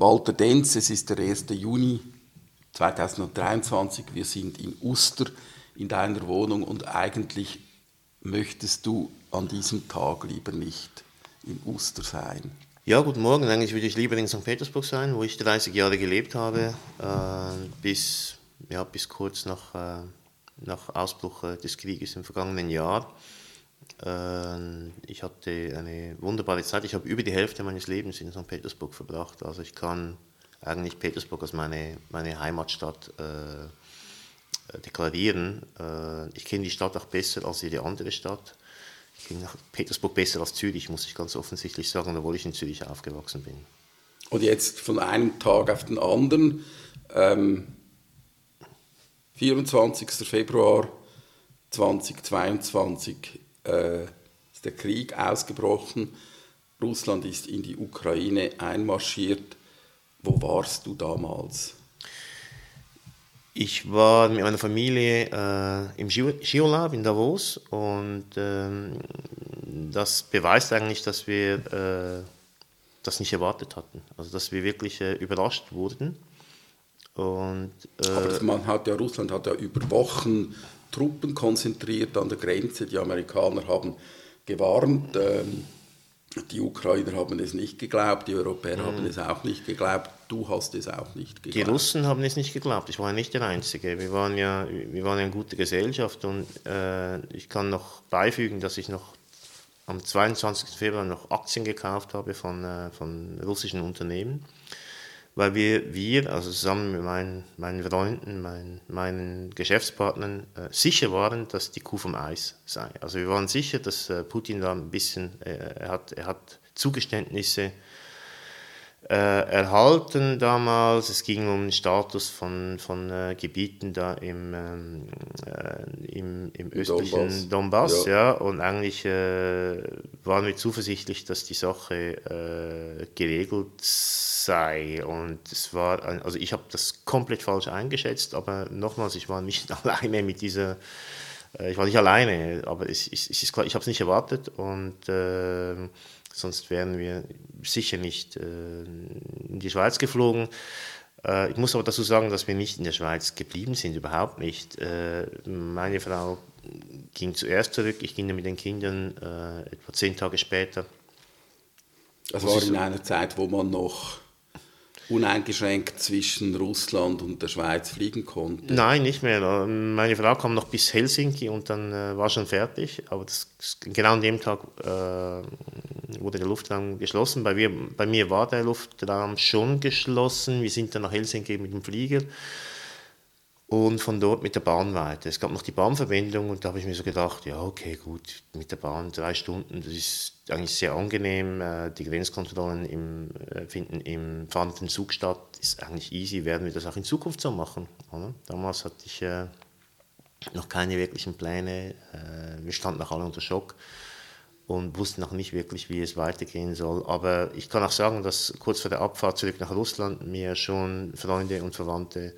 Walter Denz, es ist der 1. Juni 2023, wir sind in Uster in deiner Wohnung und eigentlich möchtest du an diesem Tag lieber nicht in Uster sein. Ja, guten Morgen. Eigentlich würde ich lieber in St. Petersburg sein, wo ich 30 Jahre gelebt habe, äh, bis, ja, bis kurz nach, äh, nach Ausbruch äh, des Krieges im vergangenen Jahr. Äh, ich hatte eine wunderbare Zeit. Ich habe über die Hälfte meines Lebens in St. Petersburg verbracht. Also ich kann eigentlich Petersburg als meine, meine Heimatstadt äh, deklarieren. Äh, ich kenne die Stadt auch besser als jede andere Stadt. Ich kenne Petersburg besser als Zürich, muss ich ganz offensichtlich sagen, obwohl ich in Zürich aufgewachsen bin. Und jetzt von einem Tag auf den anderen, ähm, 24. Februar 2022, äh, ist der Krieg ausgebrochen. Russland ist in die Ukraine einmarschiert. Wo warst du damals? Ich war mit meiner Familie äh, im Skiurlaub in Davos und ähm, das beweist eigentlich, dass wir äh, das nicht erwartet hatten. Also dass wir wirklich äh, überrascht wurden. Und, äh, Aber man hat ja, Russland hat ja über Wochen Truppen konzentriert an der Grenze. Die Amerikaner haben gewarnt. Ähm, die Ukrainer haben es nicht geglaubt, die Europäer mhm. haben es auch nicht geglaubt, du hast es auch nicht geglaubt. Die Russen haben es nicht geglaubt, ich war ja nicht der Einzige. Wir waren ja, wir waren ja eine gute Gesellschaft und äh, ich kann noch beifügen, dass ich noch am 22. Februar noch Aktien gekauft habe von, äh, von russischen Unternehmen weil wir, wir also zusammen mit meinen, meinen Freunden, meinen, meinen Geschäftspartnern, äh, sicher waren, dass die Kuh vom Eis sei. Also wir waren sicher, dass äh, Putin da ein bisschen, äh, er, hat, er hat Zugeständnisse erhalten damals. Es ging um den Status von, von äh, Gebieten da im, ähm, äh, im, im östlichen Donbass. Donbass ja. ja. Und eigentlich äh, waren wir zuversichtlich, dass die Sache äh, geregelt sei. Und es war, also ich habe das komplett falsch eingeschätzt, aber nochmals, ich war nicht alleine mit dieser äh, ich war nicht alleine, aber es, es, es ist klar, ich habe es nicht erwartet und äh, sonst wären wir sicher nicht äh, in die Schweiz geflogen. Äh, ich muss aber dazu sagen, dass wir nicht in der Schweiz geblieben sind, überhaupt nicht. Äh, meine Frau ging zuerst zurück, ich ging dann mit den Kindern äh, etwa zehn Tage später. Das war in einer Zeit, wo man noch uneingeschränkt zwischen Russland und der Schweiz fliegen konnte? Nein, nicht mehr. Meine Frau kam noch bis Helsinki und dann äh, war schon fertig. Aber das, genau an dem Tag äh, wurde der Luftraum geschlossen. Bei mir, bei mir war der Luftraum schon geschlossen. Wir sind dann nach Helsinki mit dem Flieger und von dort mit der Bahn weiter. Es gab noch die Bahnverbindung und da habe ich mir so gedacht, ja, okay, gut, mit der Bahn drei Stunden, das ist eigentlich sehr angenehm. Äh, die Grenzkontrollen im, äh, finden im fahrenden Zug statt, ist eigentlich easy, werden wir das auch in Zukunft so machen. Oder? Damals hatte ich äh, noch keine wirklichen Pläne, wir standen auch alle unter Schock und wussten noch nicht wirklich, wie es weitergehen soll. Aber ich kann auch sagen, dass kurz vor der Abfahrt zurück nach Russland mir schon Freunde und Verwandte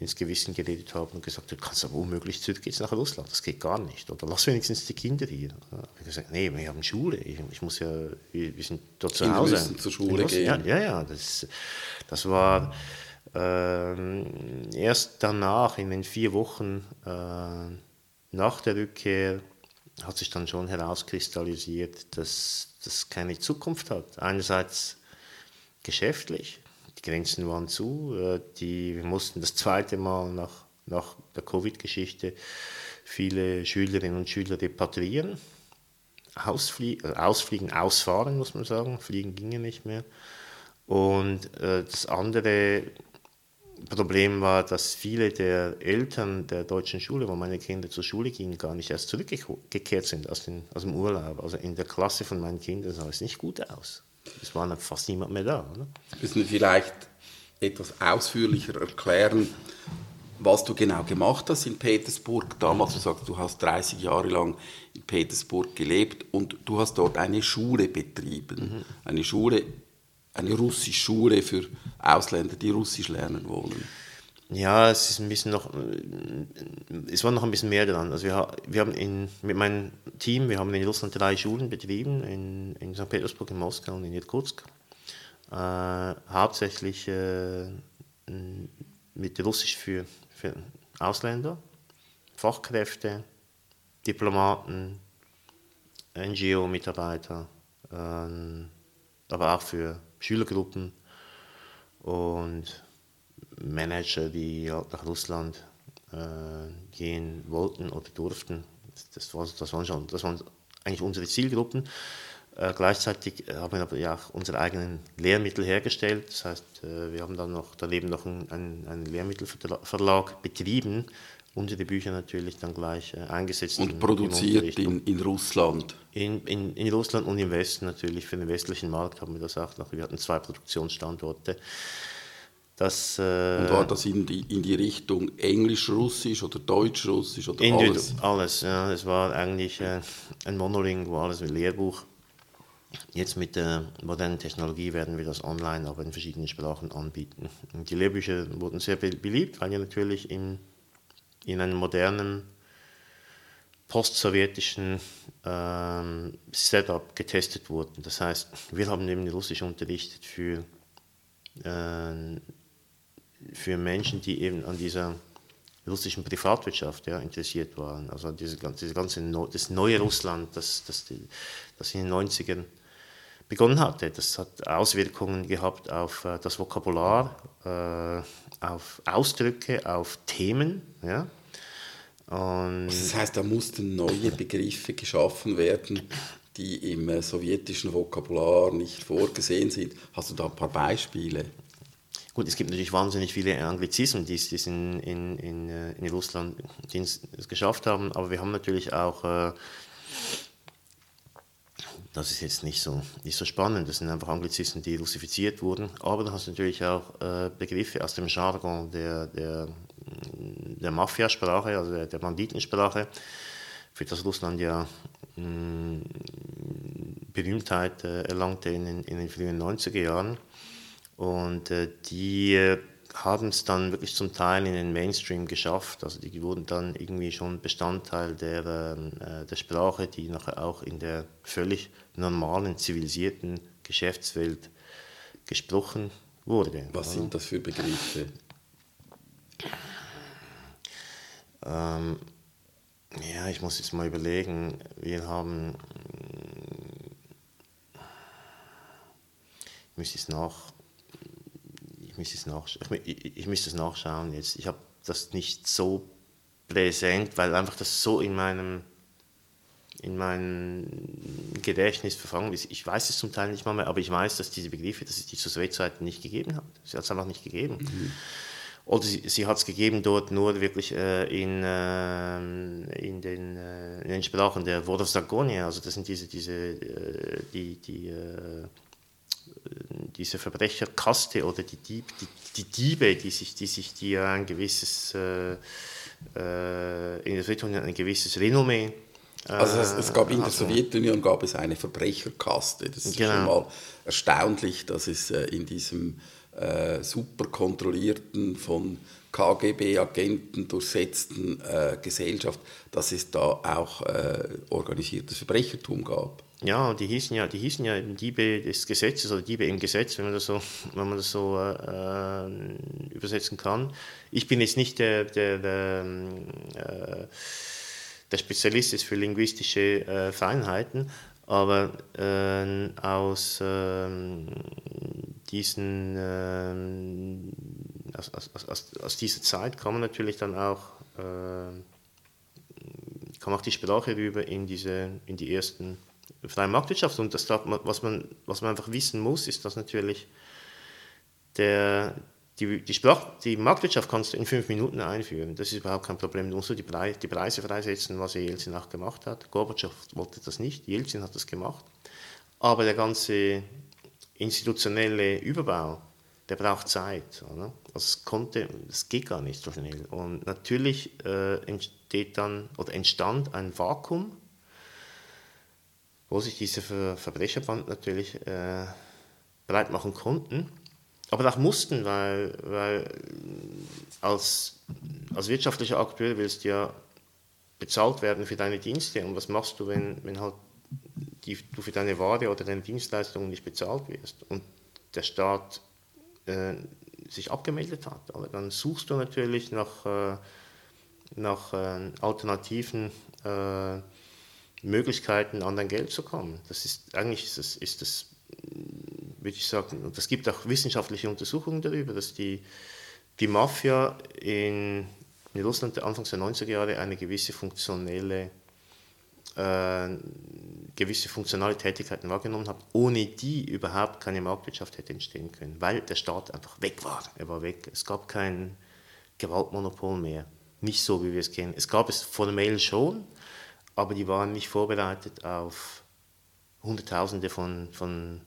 ins Gewissen geredet haben und gesagt, du kannst aber unmöglich zurück jetzt nach Russland, das geht gar nicht. Oder lass wenigstens die Kinder hier. Ich habe gesagt, nee, wir haben Schule, ich, ich muss ja, wir, wir, sind dort zu Hause. Müssen zur Schule gehen. Ja, ja, ja, das, das war äh, erst danach, in den vier Wochen äh, nach der Rückkehr, hat sich dann schon herauskristallisiert, dass das keine Zukunft hat. Einerseits geschäftlich, die Grenzen waren zu. Äh, die, wir mussten das zweite Mal nach, nach der Covid-Geschichte viele Schülerinnen und Schüler repatriieren. Ausflie äh, ausfliegen, ausfahren, muss man sagen. Fliegen ginge nicht mehr. Und äh, das andere Problem war, dass viele der Eltern der deutschen Schule, wo meine Kinder zur Schule gingen, gar nicht erst zurückgekehrt sind aus, den, aus dem Urlaub. Also in der Klasse von meinen Kindern sah es nicht gut aus. Es war fast niemand mehr da. Oder? Müssen wir vielleicht etwas ausführlicher erklären, was du genau gemacht hast in Petersburg. Damals, du sagst, du hast 30 Jahre lang in Petersburg gelebt und du hast dort eine Schule betrieben. Mhm. Eine Schule, eine russische Schule für Ausländer, die Russisch lernen wollen. Ja, es ist ein bisschen noch, es war noch ein bisschen mehr dran. Also wir, wir haben in, mit meinem Team, wir haben in Russland drei Schulen betrieben, in, in St. Petersburg, in Moskau und in Irkutsk. äh, hauptsächlich äh, mit Russisch für, für Ausländer, Fachkräfte, Diplomaten, NGO-Mitarbeiter, äh, aber auch für Schülergruppen und Manager, die nach Russland äh, gehen wollten oder durften. Das, war, das, waren schon, das waren eigentlich unsere Zielgruppen. Äh, gleichzeitig haben wir aber ja auch unsere eigenen Lehrmittel hergestellt. Das heißt, äh, wir haben dann noch daneben noch einen, einen Lehrmittelverlag betrieben, unsere Bücher natürlich dann gleich äh, eingesetzt. Und produziert in, in Russland? In, in, in Russland und im Westen natürlich. Für den westlichen Markt haben wir das auch noch. Wir hatten zwei Produktionsstandorte. Das, äh, und war das in die, in die Richtung Englisch-Russisch oder Deutsch-Russisch oder alles? Alles, ja. Es war eigentlich äh, ein monolinguales Lehrbuch Jetzt mit der modernen Technologie werden wir das online aber in verschiedenen Sprachen anbieten. Und die Lehrbücher wurden sehr beliebt, weil ja natürlich in, in einem modernen postsowjetischen ähm, Setup getestet wurden. Das heißt, wir haben eben Russisch unterrichtet für, äh, für Menschen, die eben an dieser russischen Privatwirtschaft ja, interessiert waren. Also diese, diese ganze, das neue Russland, das, das, das in den 90ern begonnen hatte. Das hat Auswirkungen gehabt auf äh, das Vokabular, äh, auf Ausdrücke, auf Themen. Ja? Und das heißt, da mussten neue Begriffe geschaffen werden, die im äh, sowjetischen Vokabular nicht vorgesehen sind. Hast du da ein paar Beispiele? Gut, es gibt natürlich wahnsinnig viele Anglizismen, die, die in, in, in, in Russland die es geschafft haben, aber wir haben natürlich auch äh, das ist jetzt nicht so, nicht so spannend. Das sind einfach Anglizismen, die russifiziert wurden. Aber du hast natürlich auch äh, Begriffe aus dem Jargon der, der, der Mafiasprache, also der, der Banditensprache, für das Russland ja mh, mm, Berühmtheit äh, erlangte in, in, den frühen 90er Jahren. Und äh, die haben es dann wirklich zum Teil in den Mainstream geschafft. Also die wurden dann irgendwie schon Bestandteil der, ähm, äh, der Sprache, die nachher auch in der völlig normalen, zivilisierten Geschäftswelt gesprochen wurde. Was sind das für Begriffe? Ähm, ja, ich muss jetzt mal überlegen. Wir haben. Ich müsste es nach, ich müsste es, nach, ich, ich müsste es nachschauen jetzt. Ich habe das nicht so präsent, weil einfach das so in meinem, in meinem Gedächtnis verfangen ist. Ich weiß es zum Teil nicht mal mehr, aber ich weiß, dass diese Begriffe, dass es die zu Sowjetzeiten nicht gegeben hat. Sie hat es einfach nicht gegeben. Mhm. Oder sie, sie hat es gegeben dort nur wirklich äh, in, äh, in, den, äh, in den Sprachen der Vodostagonia, also das sind diese, diese äh, die, die äh, diese Verbrecherkaste oder die, Dieb, die, die, Diebe, die sich, die sich die ein gewisses äh, äh, in der Sowjetunion ein gewisses Renommee äh, also es, es, gab in der Sowjetunion gab es eine Verbrecherkaste. Das ist genau. schon mal erstaunlich, dass es äh, in diesem äh, super kontrollierten, von KGB-Agenten durchsetzten äh, Gesellschaft, dass es da auch äh, organisiertes Verbrechertum gab. Ja, die hießen ja, die hießen ja Diebe des Gesetzes oder Diebe im Gesetz, wenn man das so, wenn man das so äh, übersetzen kann. Ich bin jetzt nicht der, der, der, äh, der Spezialist ist für linguistische äh, Feinheiten, aber äh, aus ähm, diesen ähm, aus, aus, aus, aus, dieser Zeit kann natürlich dann auch äh, kam auch die Sprache rüber in diese in die ersten freie Marktwirtschaft. Und das, was, man, was man einfach wissen muss, ist, dass natürlich der, die, die, Sprach, die Marktwirtschaft kannst du in fünf Minuten einführen. Das ist überhaupt kein Problem. Du musst die, Preise, die Preise freisetzen, was Jelzin auch gemacht hat. Gorbatschow wollte das nicht, Jelzin hat das gemacht. Aber der ganze institutionelle Überbau, der braucht Zeit. Oder? Also es, konnte, es geht gar nicht so schnell. Und natürlich äh, entsteht dann oder entstand ein Vakuum wo sich diese Ver Verbrecherband natürlich äh, breit machen konnten, aber auch mussten, weil, weil als, als wirtschaftlicher Akteur willst du ja bezahlt werden für deine Dienste und was machst du, wenn, wenn halt die, du für deine Ware oder deine Dienstleistung nicht bezahlt wirst? Und der Staat äh, sich abgemeldet hat. Aber dann suchst du natürlich nach, äh, nach äh, alternativen äh, Möglichkeiten, an dein Geld zu kommen. Das ist eigentlich ist das, ist das würde ich sagen, und es gibt auch wissenschaftliche Untersuchungen darüber, dass die, die Mafia in, in Russland Anfangs der 90er Jahre eine gewisse funktionelle äh, gewisse funktionale Tätigkeiten wahrgenommen hat, ohne die überhaupt keine Marktwirtschaft hätte entstehen können, weil der Staat einfach weg war. Er war weg. Es gab kein Gewaltmonopol mehr. Nicht so, wie wir es kennen. Es gab es formell schon, aber die waren nicht vorbereitet auf Hunderttausende von, von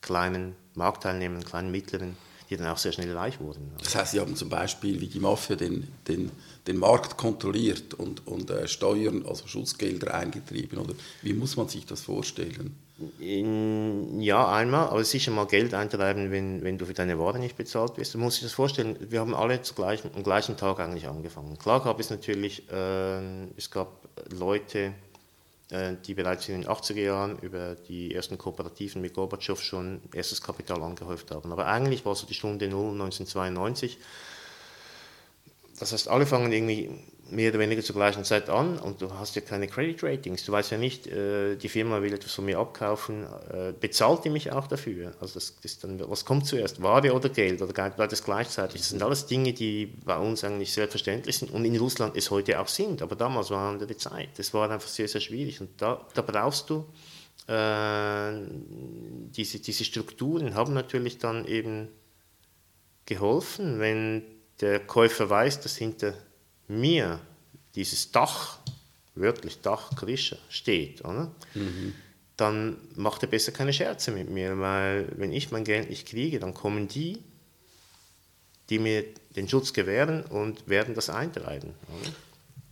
kleinen Marktteilnehmern, kleinen mittleren, die dann auch sehr schnell reich wurden. Das heißt, Sie haben zum Beispiel wie die Mafia den, den, den Markt kontrolliert und, und äh, Steuern, also Schutzgelder eingetrieben? Oder wie muss man sich das vorstellen? Ja, einmal, aber sicher mal Geld eintreiben, wenn, wenn du für deine Ware nicht bezahlt wirst. Du musst dir das vorstellen, wir haben alle zu gleichen, am gleichen Tag eigentlich angefangen. Klar gab es natürlich, äh, es gab Leute, äh, die bereits in den 80er Jahren über die ersten Kooperativen mit Gorbatschow schon erstes Kapital angehäuft haben. Aber eigentlich war so die Stunde Null 1992. Das heißt, alle fangen irgendwie mehr oder weniger zur gleichen Zeit an und du hast ja keine Credit Ratings. Du weißt ja nicht, äh, die Firma will etwas von mir abkaufen, äh, bezahlt die mich auch dafür? Also das, das dann, was kommt zuerst, Ware oder Geld oder beides gleichzeitig? Das sind alles Dinge, die bei uns eigentlich selbstverständlich sind und in Russland es heute auch sind, aber damals war andere Zeit. Das war einfach sehr, sehr schwierig und da, da brauchst du äh, diese, diese Strukturen haben natürlich dann eben geholfen, wenn der Käufer weiß, dass hinter mir dieses Dach, wörtlich Dach Krische, steht, mhm. dann macht er besser keine Scherze mit mir, weil wenn ich mein Geld nicht kriege, dann kommen die, die mir den Schutz gewähren und werden das eintreiben. Oder?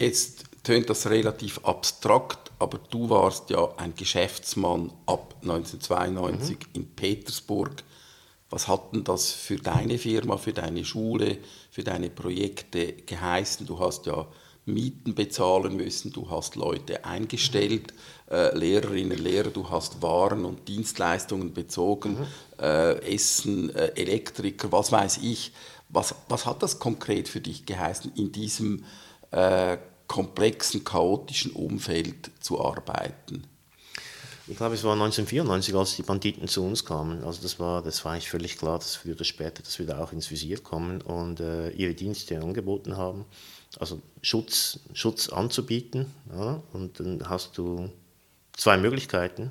Jetzt tönt das relativ abstrakt, aber du warst ja ein Geschäftsmann ab 1992 mhm. in Petersburg. Was hat denn das für deine Firma, für deine Schule, für deine Projekte geheißen? Du hast ja Mieten bezahlen müssen, du hast Leute eingestellt, äh, Lehrerinnen, Lehrer, du hast Waren und Dienstleistungen bezogen, mhm. äh, Essen, äh, Elektriker, was weiß ich. Was, was hat das konkret für dich geheißen, in diesem äh, komplexen, chaotischen Umfeld zu arbeiten? Ich glaube, es war 1994, als die Banditen zu uns kamen. Also das war, das war eigentlich völlig klar, dass oder später, dass wir da auch ins Visier kommen und äh, ihre Dienste angeboten haben. Also Schutz, Schutz anzubieten. Ja, und dann hast du zwei Möglichkeiten.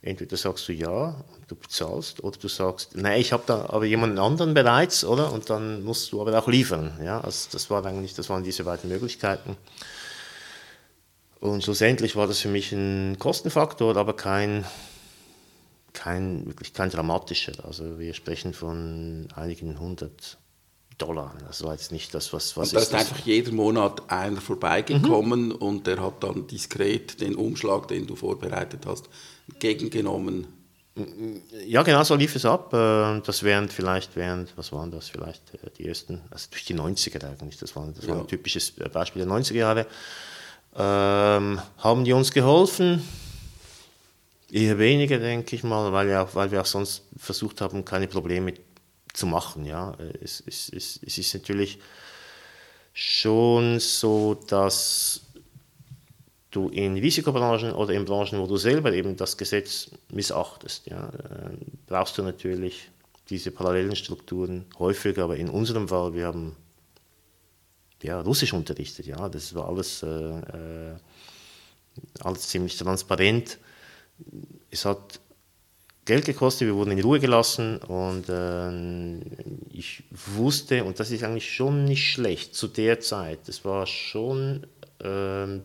Entweder sagst du ja, du bezahlst, oder du sagst, nein, ich habe da aber jemanden anderen bereits, oder? Und dann musst du aber auch liefern. Ja, also das war eigentlich, das waren diese beiden Möglichkeiten. Und schlussendlich war das für mich ein Kostenfaktor, aber kein, kein, wirklich kein dramatischer. Also wir sprechen von einigen hundert Dollar. Das war jetzt nicht das, was, was und da ist, ist einfach jeder Monat einer vorbeigekommen mhm. und der hat dann diskret den Umschlag, den du vorbereitet hast, entgegengenommen. Ja, genau so lief es ab. Äh, das während vielleicht während, was waren das vielleicht, äh, die ersten, also durch die 90er eigentlich, das war, das war ein typisches Beispiel der 90er Jahre ähm, haben die uns geholfen? Eher weniger, denke ich mal, weil auch, weil wir auch sonst versucht haben, keine Probleme zu machen. Ja. Es, es, es, es ist natürlich schon so, dass du in Risikobranchen oder in Branchen, wo du selber eben das Gesetz missachtest, ja, äh, brauchst du natürlich diese parallelen Strukturen häufiger, aber in unserem Fall, wir haben ja, Russisch unterrichtet. Ja, das war alles, äh, äh, alles ziemlich transparent. Es hat Geld gekostet, wir wurden in Ruhe gelassen und äh, ich wusste, und das ist eigentlich schon nicht schlecht zu der Zeit, das war schon äh,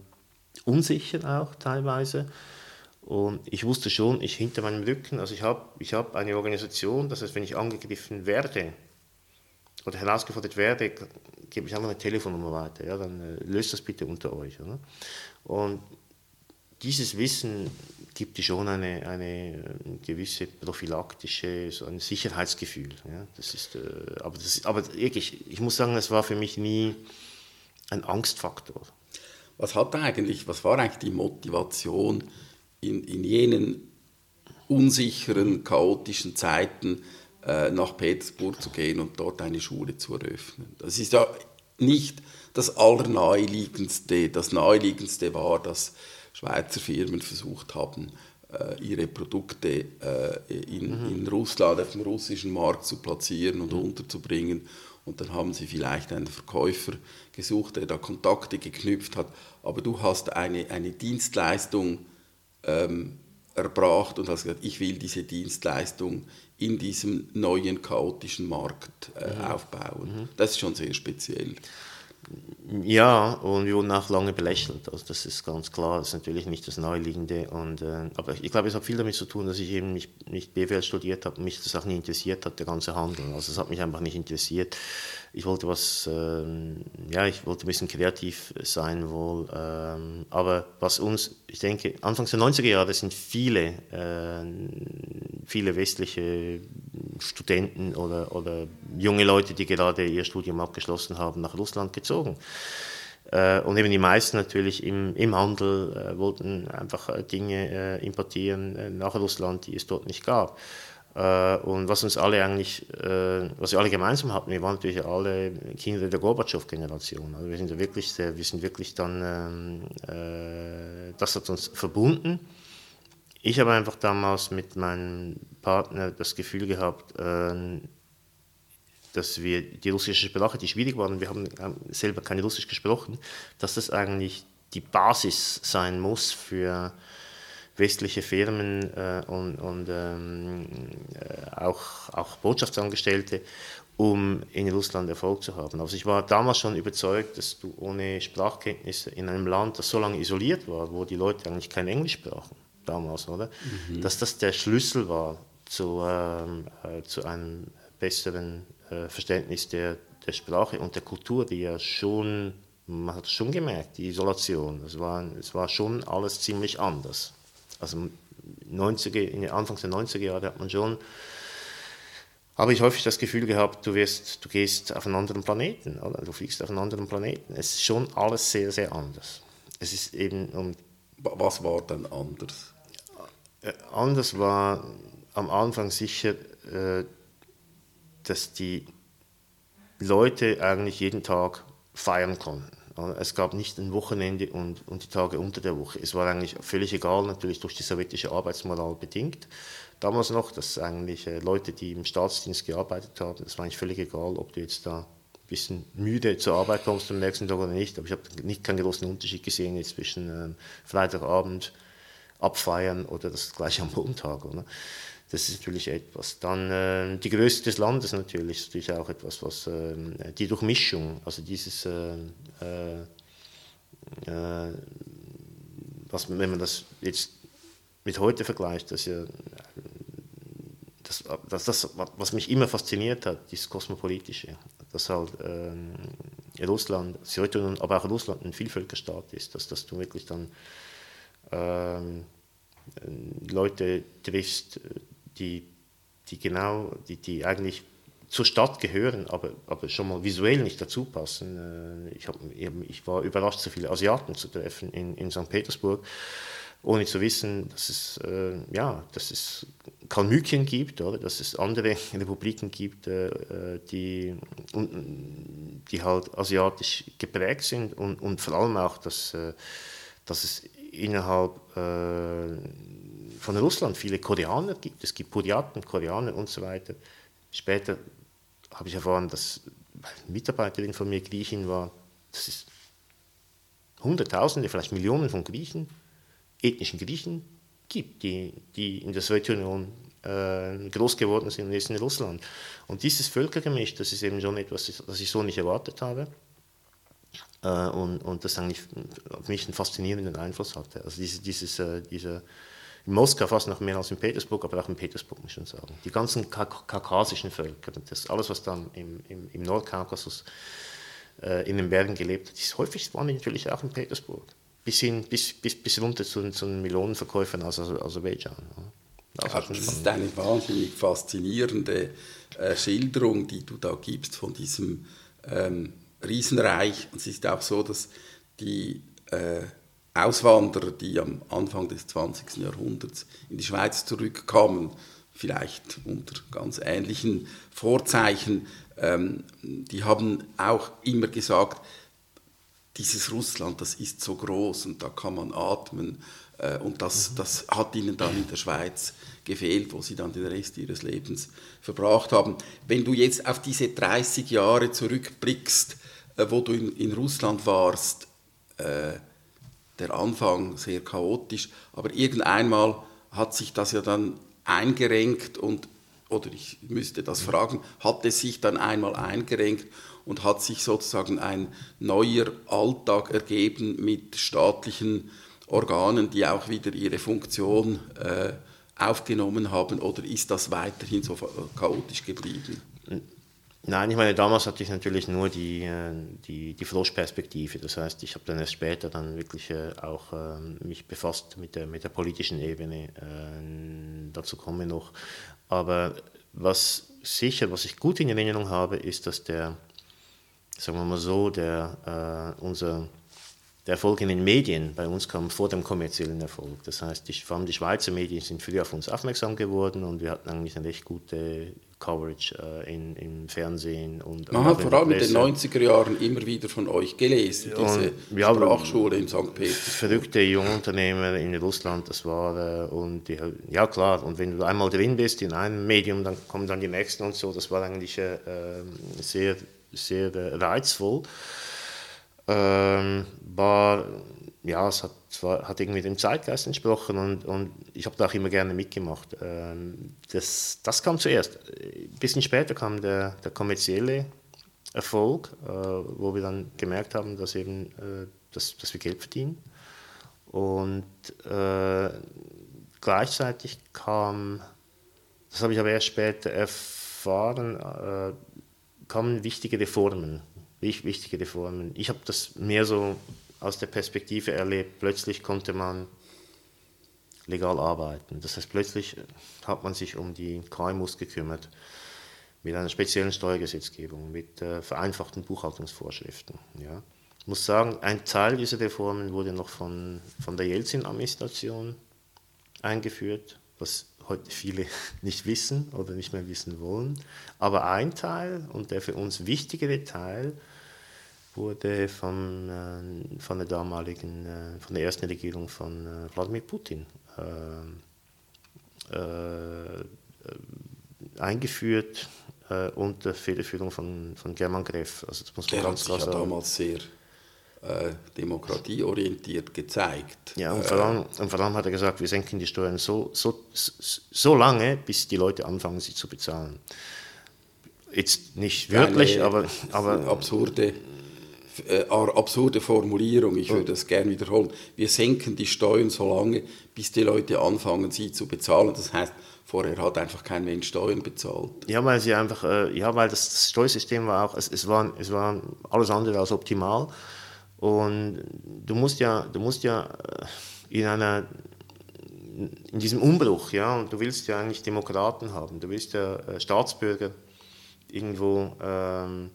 unsicher auch teilweise. Und ich wusste schon, ich hinter meinem Rücken, also ich habe ich hab eine Organisation, das heißt, wenn ich angegriffen werde oder herausgefordert werde, gebe ich einfach eine Telefonnummer weiter, ja, dann äh, löst das bitte unter euch. Oder? Und dieses Wissen gibt dir schon eine, eine gewisse prophylaktische, so ein Sicherheitsgefühl. Ja? Das ist, äh, aber das, aber wirklich, ich muss sagen, es war für mich nie ein Angstfaktor. Was hat eigentlich, was war eigentlich die Motivation in, in jenen unsicheren, chaotischen Zeiten äh, nach Petersburg zu gehen und dort eine Schule zu eröffnen. Das ist ja nicht das Allernaheliegendste. Das Naheliegendste war, dass Schweizer Firmen versucht haben, äh, ihre Produkte äh, in, mhm. in, Russland, auf dem russischen Markt zu platzieren und mhm. unterzubringen. Und dann haben sie vielleicht einen Verkäufer gesucht, der da Kontakte geknüpft hat. Aber du hast eine, eine Dienstleistung ähm, erbracht und hast gesagt, ich will diese Dienstleistung in diesem neuen chaotischen Markt äh, mhm. aufbauen. Mhm. Das ist schon sehr speziell. Ja, und wir wurden auch lange belächelt. Also das ist ganz klar, das ist natürlich nicht das Naheliegende. Und, äh, aber ich glaube, es hat viel damit zu tun, dass ich eben nicht, nicht BWL studiert habe und mich das auch nie interessiert hat, der ganze Handel. Also es hat mich einfach nicht interessiert ich wollte was, ähm, ja, ich wollte ein bisschen kreativ sein wohl. Ähm, aber was uns, ich denke, Anfangs der 90er Jahre sind viele, äh, viele westliche Studenten oder, oder junge Leute, die gerade ihr Studium abgeschlossen haben, nach Russland gezogen. Äh, und eben die meisten natürlich im, im Handel äh, wollten einfach äh, Dinge äh, importieren äh, nach Russland, die es dort nicht gab. Äh, und was uns alle eigentlich, äh, was wir alle gemeinsam hatten, wir waren natürlich alle Kinder der Gorbatschow-Generation. Also wir sind wirklich, sehr, wir sind wirklich dann, ähm, äh, das hat uns verbunden. Ich habe einfach damals mit meinem Partner das Gefühl gehabt, dass wir die russische Sprache, die schwierig war, und wir haben selber keine Russisch gesprochen, dass das eigentlich die Basis sein muss für westliche Firmen äh, und, und ähm, äh, auch, auch Botschaftsangestellte, um in Russland Erfolg zu haben. Also ich war damals schon überzeugt, dass du ohne Sprachkenntnisse in einem Land, das so lange isoliert war, wo die Leute eigentlich kein Englisch sprachen, damals, oder? Mhm. Dass das der Schlüssel war zu, ähm, äh, zu einem besseren äh, Verständnis der, der Sprache und der Kultur, die ja schon, man hat schon gemerkt, die Isolation, es war, es war schon alles ziemlich anders also 90er, in den Anfangs der 90er Jahre hat man schon, habe ich häufig das Gefühl gehabt, du, wirst, du gehst auf einen anderen Planeten, oder? du fliegst auf einen anderen Planeten. Es ist schon alles sehr, sehr anders. Es ist eben um Was war dann anders? Äh, anders war am Anfang sicher, äh, dass die Leute eigentlich jeden Tag feiern konnten. Es gab nicht ein Wochenende und, und die Tage unter der Woche. Es war eigentlich völlig egal, natürlich durch die sowjetische Arbeitsmoral bedingt. Damals noch, dass eigentlich äh, Leute, die im Staatsdienst gearbeitet haben, es war eigentlich völlig egal, ob du jetzt da ein bisschen müde zur Arbeit kommst am nächsten Tag oder nicht. Aber ich habe nicht keinen großen Unterschied gesehen jetzt zwischen äh, Freitagabend abfeiern oder das gleiche am Montag. Oder? Das ist natürlich etwas. Dann äh, die Größe des Landes natürlich ist natürlich auch etwas, was äh, die Durchmischung, also dieses, äh, äh, äh, was, wenn man das jetzt mit heute vergleicht, das ja das, das, das, was mich immer fasziniert hat, dieses Kosmopolitische, dass halt äh, Russland, Sowjetunion, aber auch Russland ein Vielvölkerstaat ist, dass, dass du wirklich dann äh, Leute triffst, die, die genau, die, die eigentlich zur Stadt gehören, aber, aber schon mal visuell nicht dazu passen. Äh, ich, hab, ich war überrascht, so viele Asiaten zu treffen in, in St. Petersburg, ohne zu wissen, dass es, äh, ja, dass es Kalmykien gibt, oder dass es andere Republiken gibt, äh, die, die halt asiatisch geprägt sind und, und vor allem auch, dass, äh, dass es innerhalb äh, von Russland viele Koreaner gibt. Es gibt Buryaten, Koreaner und so weiter. Später habe ich erfahren, dass eine Mitarbeiterin von mir Griechin war. Das ist Hunderttausende, vielleicht Millionen von Griechen, ethnischen Griechen gibt, die, die in der Sowjetunion äh, groß geworden sind und jetzt in Russland. Und dieses Völkergemisch, das ist eben schon etwas, das ich so nicht erwartet habe. Äh, und, und das eigentlich auf mich einen faszinierenden Einfluss hatte. Also diese, dieses, äh, dieser in Moskau fast noch mehr als in Petersburg, aber auch in Petersburg muss ich schon sagen. Die ganzen kaukasischen Völker, das alles, was dann im, im, im Nordkaukasus äh, in den Bergen gelebt hat, ist häufig waren die natürlich auch in Petersburg. Bis, hin, bis, bis, bis runter zu, zu den Millionenverkäufern aus Aserbaidschan. Ja, das ist eine wahnsinnig faszinierende äh, Schilderung, die du da gibst von diesem ähm, Riesenreich. Und es ist auch so, dass die äh, Auswanderer, die am Anfang des 20. Jahrhunderts in die Schweiz zurückkamen, vielleicht unter ganz ähnlichen Vorzeichen, ähm, die haben auch immer gesagt, dieses Russland, das ist so groß und da kann man atmen. Äh, und das, mhm. das hat ihnen dann in der Schweiz gefehlt, wo sie dann den Rest ihres Lebens verbracht haben. Wenn du jetzt auf diese 30 Jahre zurückblickst, äh, wo du in, in Russland warst, äh, der Anfang sehr chaotisch, aber irgendeinmal hat sich das ja dann eingerenkt und, oder ich müsste das fragen, hat es sich dann einmal eingerenkt und hat sich sozusagen ein neuer Alltag ergeben mit staatlichen Organen, die auch wieder ihre Funktion äh, aufgenommen haben oder ist das weiterhin so chaotisch geblieben? Nein, ich meine, damals hatte ich natürlich nur die, äh, die, die Froschperspektive. Das heißt, ich habe dann erst später dann wirklich äh, auch ähm, mich befasst mit der, mit der politischen Ebene. Äh, dazu komme ich noch. Aber was sicher, was ich gut in Erinnerung habe, ist, dass der, sagen wir mal so, der, unser der Erfolg in den Medien bei uns kam vor dem kommerziellen Erfolg. Das heißt, die, vor allem die Schweizer Medien sind früh auf uns aufmerksam geworden und wir hatten eigentlich eine recht gute Coverage äh, in, im Fernsehen. Und Man hat vor allem in den 90er Jahren immer wieder von euch gelesen, diese und, ja, Sprachschule in St. Petersburg. Verrückte Jungunternehmer in Russland, das war, äh, und die, ja klar, und wenn du einmal drin bist in einem Medium, dann kommen dann die nächsten und so, das war eigentlich äh, sehr, sehr äh, reizvoll ähm, war, ja, es hat, zwar, hat irgendwie dem Zeitgeist entsprochen und, und ich habe da auch immer gerne mitgemacht. Ähm, das, das kam zuerst. Ein bisschen später kam der, der kommerzielle Erfolg, äh, wo wir dann gemerkt haben, dass, eben, äh, dass, dass wir Geld verdienen. Und äh, gleichzeitig kam, das habe ich aber erst später erfahren, äh, kamen wichtige Reformen wichtige Reformen. Ich habe das mehr so aus der Perspektive erlebt. Plötzlich konnte man legal arbeiten. Das heißt, plötzlich hat man sich um die KMUs gekümmert mit einer speziellen Steuergesetzgebung, mit äh, vereinfachten Buchhaltungsvorschriften. Ja. Ich muss sagen, ein Teil dieser Reformen wurde noch von, von der Jelzin-Administration eingeführt, was heute viele nicht wissen oder nicht mehr wissen wollen. Aber ein Teil und der für uns wichtigere Teil wurde von, äh, von der damaligen, äh, von der ersten Regierung von äh, Wladimir Putin äh, äh, eingeführt äh, unter Federführung von, von German Greff. Also das muss man der ganz hat sich ja damals sehr demokratieorientiert gezeigt. Ja, und vor, allem, und vor allem hat er gesagt, wir senken die Steuern so, so, so lange, bis die Leute anfangen, sie zu bezahlen. Jetzt nicht wörtlich, aber, aber absurde äh, absurde Formulierung, ich würde das gerne wiederholen. Wir senken die Steuern so lange, bis die Leute anfangen, sie zu bezahlen. Das heißt, vorher hat einfach kein Mensch Steuern bezahlt. Ja, weil sie einfach, äh, ja, weil das, das, Steuersystem war auch, es, es, war, es war alles andere als optimal. Und du musst ja, du musst ja äh, in einer in diesem Umbruch, ja, und du willst ja eigentlich Demokraten haben, du willst ja äh, Staatsbürger irgendwo ähm,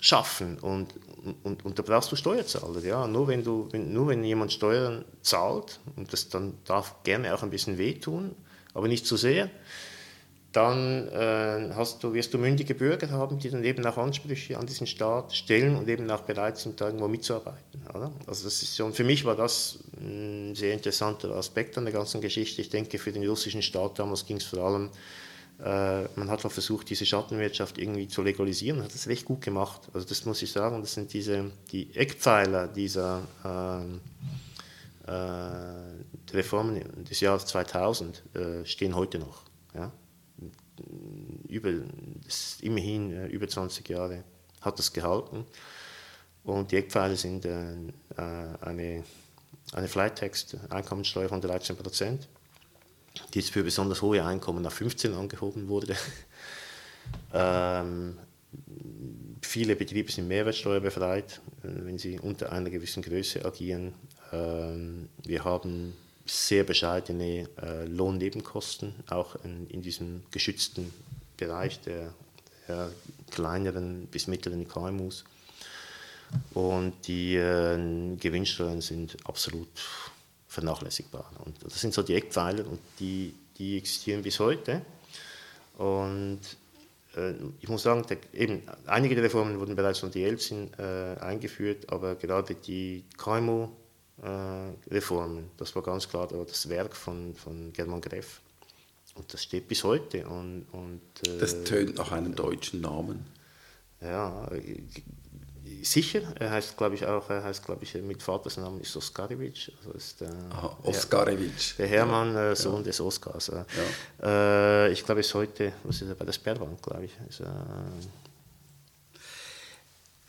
schaffen und, und, und da brauchst du Steuerzahler. Ja? Nur, wenn du, wenn, nur wenn jemand Steuern zahlt, und das dann darf gerne auch ein bisschen wehtun, aber nicht zu sehr, dann äh, hast du, wirst du mündige Bürger haben, die dann eben auch Ansprüche an diesen Staat stellen und eben auch bereit sind, da irgendwo mitzuarbeiten. Oder? Also das ist schon, für mich war das ein sehr interessanter Aspekt an der ganzen Geschichte. Ich denke, für den russischen Staat damals ging es vor allem äh, man hat auch versucht, diese Schattenwirtschaft irgendwie zu legalisieren, und hat das recht gut gemacht. Also das muss ich sagen, das sind diese, die Eckpfeiler dieser äh, äh, Reformen des Jahres 2000 äh, stehen heute noch. Ja? Über, immerhin äh, über 20 Jahre hat das gehalten. Und die Eckpfeiler sind äh, eine, eine Flight Tax, Einkommensteuer von 13 Prozent die für besonders hohe Einkommen nach 15 angehoben wurde. ähm, viele Betriebe sind mehrwertsteuerbefreit, wenn sie unter einer gewissen Größe agieren. Ähm, wir haben sehr bescheidene äh, Lohnnebenkosten, auch in, in, diesem geschützten Bereich der, der kleineren bis mittleren KMUs. Und die äh, Gewinnsteuern sind absolut vernachlässigbar. Und das sind so die Eckpfeiler und die, die existieren bis heute. Und äh, ich muss sagen, der, eben, einige der Reformen wurden bereits von Jelzin äh, eingeführt, aber gerade die KMU-Reformen, äh, das war ganz klar das Werk von, von German Greff. Und das steht bis heute. Und, und, äh, das tönt nach einem deutschen Namen. Ja, sicher. Er heißt, glaube ich, auch, er heißt, glaube ich, mit Vatersnamen ist Oskarewitsch. Also ist der, Aha, Oskarewitsch. Der, Hermann, ja. äh, Sohn ja. des Oskars. Äh. Ja. Äh, ich glaube, ist heute, was ist er, bei der Sperrbank, glaube ich. Ist,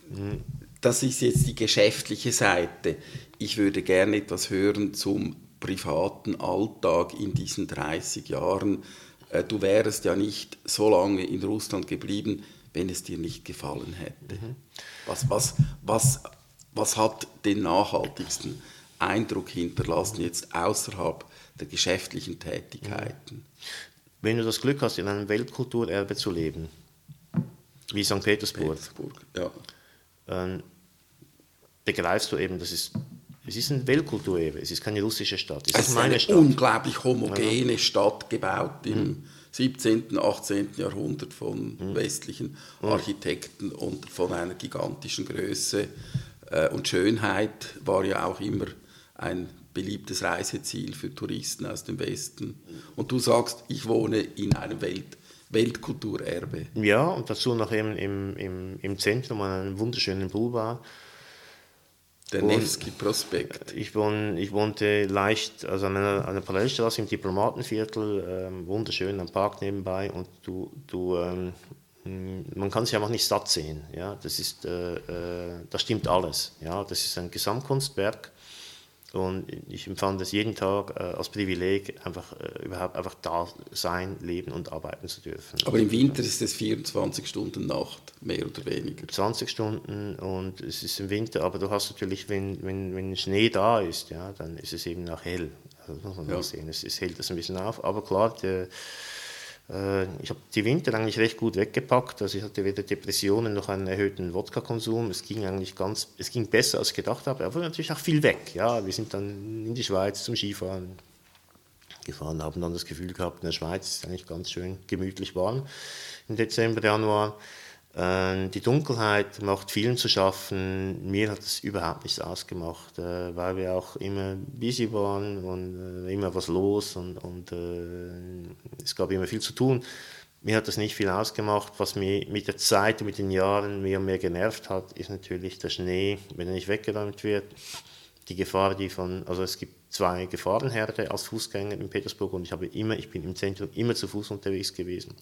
hm. das ist jetzt die geschäftliche Seite. Ich würde gerne etwas hören zum privaten Alltag in diesen 30 Jahren. Äh, du wärst ja nicht so lange in Russland geblieben, wenn es dir nicht gefallen hätte. Mhm. Was, was, was, was hat den nachhaltigsten Eindruck hinterlassen jetzt außerhalb der geschäftlichen Tätigkeiten? Wenn du das Glück hast, in einem Weltkulturerbe zu leben, wie St. Petersburg, Petersburg ja. ähm, begreifst du eben, das ist, es ist ein Weltkulturerbe, es ist keine russische Stadt, es, es ist meine eine Stadt. unglaublich homogene ja. Stadt gebaut im mhm 17., 18. Jahrhundert von mhm. westlichen Architekten und von einer gigantischen Größe äh, und Schönheit war ja auch immer ein beliebtes Reiseziel für Touristen aus dem Westen. Und du sagst, ich wohne in einem Welt, Weltkulturerbe. Ja, und dazu noch eben im, im, im Zentrum an einem wunderschönen Boulevard der Nevsky-Prospekt. Ich, wohn, ich wohnte leicht, also an einer, einer Parallelstraße im Diplomatenviertel, ähm, wunderschön am Park nebenbei und du, du ähm, man kann sich einfach nicht satt sehen. Ja? Das, ist, äh, äh, das stimmt alles. Ja? Das ist ein Gesamtkunstwerk und ich empfand es jeden Tag äh, als Privileg, einfach äh, überhaupt einfach da sein, leben und arbeiten zu dürfen. Aber im Winter ist es 24 Stunden Nacht, mehr oder weniger. 20 Stunden und es ist im Winter, aber du hast natürlich, wenn, wenn, wenn Schnee da ist, ja, dann ist es eben auch hell. Also das muss man ja. sehen. Es, es hält das ein bisschen auf. Aber klar, der, ich habe die Winter eigentlich recht gut weggepackt. Also ich hatte weder Depressionen noch einen erhöhten Wodka-Konsum. Es ging eigentlich ganz, es ging besser als ich gedacht habe, aber natürlich auch viel weg. Ja, wir sind dann in die Schweiz zum Skifahren gefahren, haben dann das Gefühl gehabt, in der Schweiz ist eigentlich ganz schön gemütlich warm im Dezember, Januar. Ähm, die Dunkelheit macht vielen zu schaffen. Mir hat es überhaupt nichts ausgemacht, äh, weil wir auch immer busy waren und äh, immer was los und, und äh, es gab immer viel zu tun. Mir hat das nicht viel ausgemacht. Was mir mit der Zeit und mit den Jahren mehr und mehr genervt hat, ist natürlich der Schnee, wenn er nicht weggeräumt wird. Die Gefahr, die von, also es gibt zwei Gefahrenherde als Fußgänger in Petersburg und ich habe immer, ich bin im Zentrum immer zu Fuß unterwegs gewesen.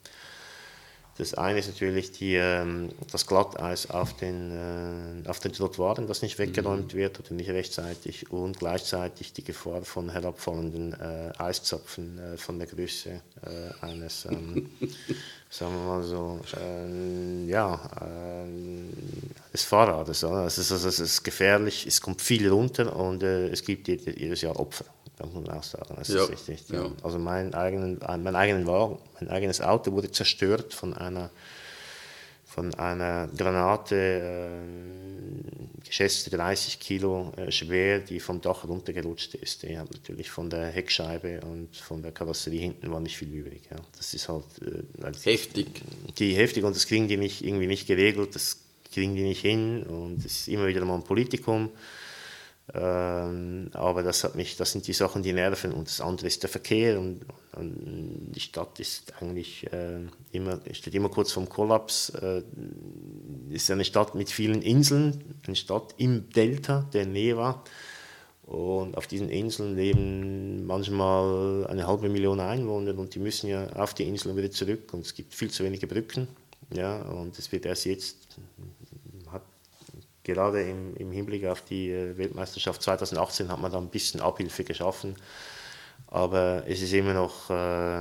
Das eine ist natürlich die, ähm, das Glatteis auf den, äh, auf den Trottoiren, das nicht weggeräumt mhm. wird oder nicht rechtzeitig und gleichzeitig die Gefahr von herabfallenden äh, Eiszapfen äh, von der Größe äh, eines, ähm, sagen wir mal so, äh, ja, äh, des Fahrrades. Es ist, also, es ist gefährlich, es kommt viel runter und es gibt jedes Jahr Opfer kann man auch sagen. Das ja. ist richtig. Ja. Also mein, eigenen, mein, eigenen Wagen, mein eigenes Auto wurde zerstört von einer, von einer Granate, äh, geschätzte 30 Kilo äh, schwer, die vom Dach runtergerutscht ist. Die hat natürlich von der Heckscheibe und von der Karosserie hinten war nicht viel übrig. Ja. Das ist halt äh, heftig. Die heftig und das kriegen die nicht, irgendwie nicht geregelt, das kriegen die nicht hin und es ist immer wieder mal ein Politikum. Ähm, aber das, hat mich, das sind die Sachen, die nerven. Und das andere ist der Verkehr. Und, und die Stadt ist eigentlich äh, immer, steht immer kurz vorm Kollaps. Äh, ist eine Stadt mit vielen Inseln, eine Stadt im Delta der Neva. Und auf diesen Inseln leben manchmal eine halbe Million Einwohner und die müssen ja auf die Inseln wieder zurück. Und es gibt viel zu wenige Brücken. Ja, und es wird erst jetzt gerade im, im Hinblick auf die äh, Weltmeisterschaft 2018 hat man da ein bisschen Abhilfe geschaffen. Aber es ist immer noch, äh,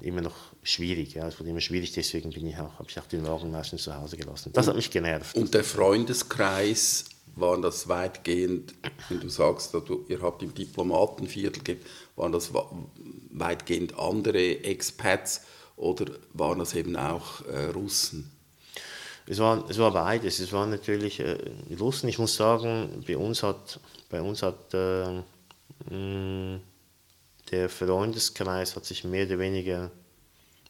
immer noch schwierig. Ja. Es wurde immer schwierig, deswegen bin ich auch, habe ich auch den Wagen meistens zu Hause gelassen. Das hat mich genervt. Und der Freundeskreis, waren das weitgehend, wenn du sagst, du, ihr habt im Diplomatenviertel, waren das weitgehend andere Expats oder waren das eben auch äh, Russen? Es war, es war beides. Es war natürlich äh, Russen. Ich muss sagen, bei uns hat, bei uns hat äh, mh, der Freundeskreis hat sich mehr oder weniger,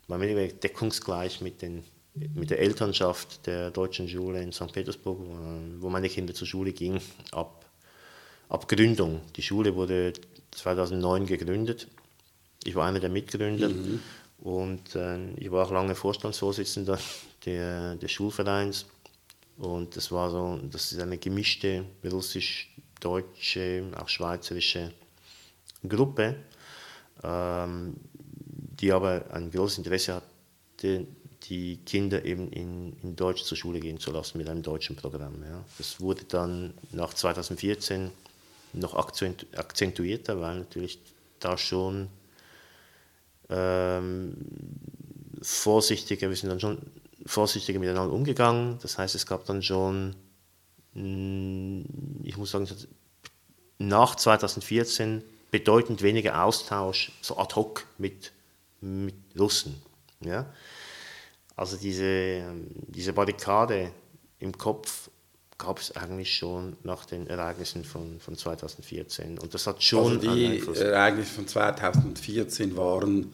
war mehr oder weniger deckungsgleich mit, den, mit der Elternschaft der deutschen Schule in St. Petersburg, wo meine Kinder zur Schule gingen, ab, ab Gründung. Die Schule wurde 2009 gegründet. Ich war einer der Mitgründer. Mhm. Und äh, ich war auch lange Vorstandsvorsitzender der, des Schulvereins. Und das war so, das ist eine gemischte russisch-deutsche, auch schweizerische Gruppe, ähm, die aber ein großes Interesse hatte, die Kinder eben in, in Deutsch zur Schule gehen zu lassen mit einem deutschen Programm. Ja. Das wurde dann nach 2014 noch akzentuierter, weil natürlich da schon ähm, vorsichtiger, wir sind dann schon vorsichtiger miteinander umgegangen. Das heißt, es gab dann schon, mm, ich muss sagen, nach 2014 bedeutend weniger Austausch, so ad hoc mit, mit Russen. Ja? Also diese, diese Barrikade im Kopf gab es eigentlich schon nach den Ereignissen von, von 2014. Und das hat schon. Also die Ereignisse von 2014 waren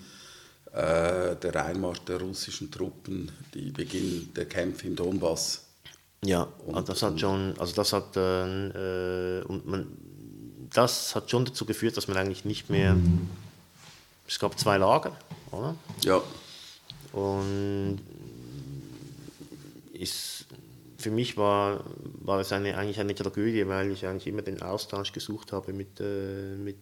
äh, der Einmarsch der russischen Truppen, die Beginn der Kämpfe im Donbass. Ja, und, also das hat schon, also das hat, äh, und man, das hat schon dazu geführt, dass man eigentlich nicht mehr, es gab zwei Lager, oder? Ja. Und ist, für mich war, war es eine, eigentlich eine Tragödie, weil ich eigentlich immer den Austausch gesucht habe mit, äh, mit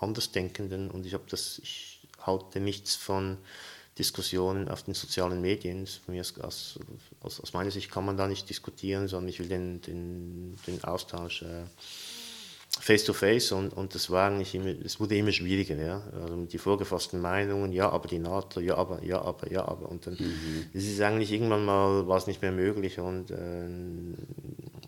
Andersdenkenden und ich habe das, ich halte nichts von Diskussionen auf den sozialen Medien. Aus, aus, aus, meiner Sicht kann man da nicht diskutieren, sondern ich will den, den, den Austausch äh, face to face und, und das war eigentlich immer, es wurde immer schwieriger, ja. Also die vorgefassten Meinungen, ja, aber die NATO, ja, aber, ja, aber, ja, aber. Und dann mhm. es ist eigentlich irgendwann mal war es nicht mehr möglich und äh,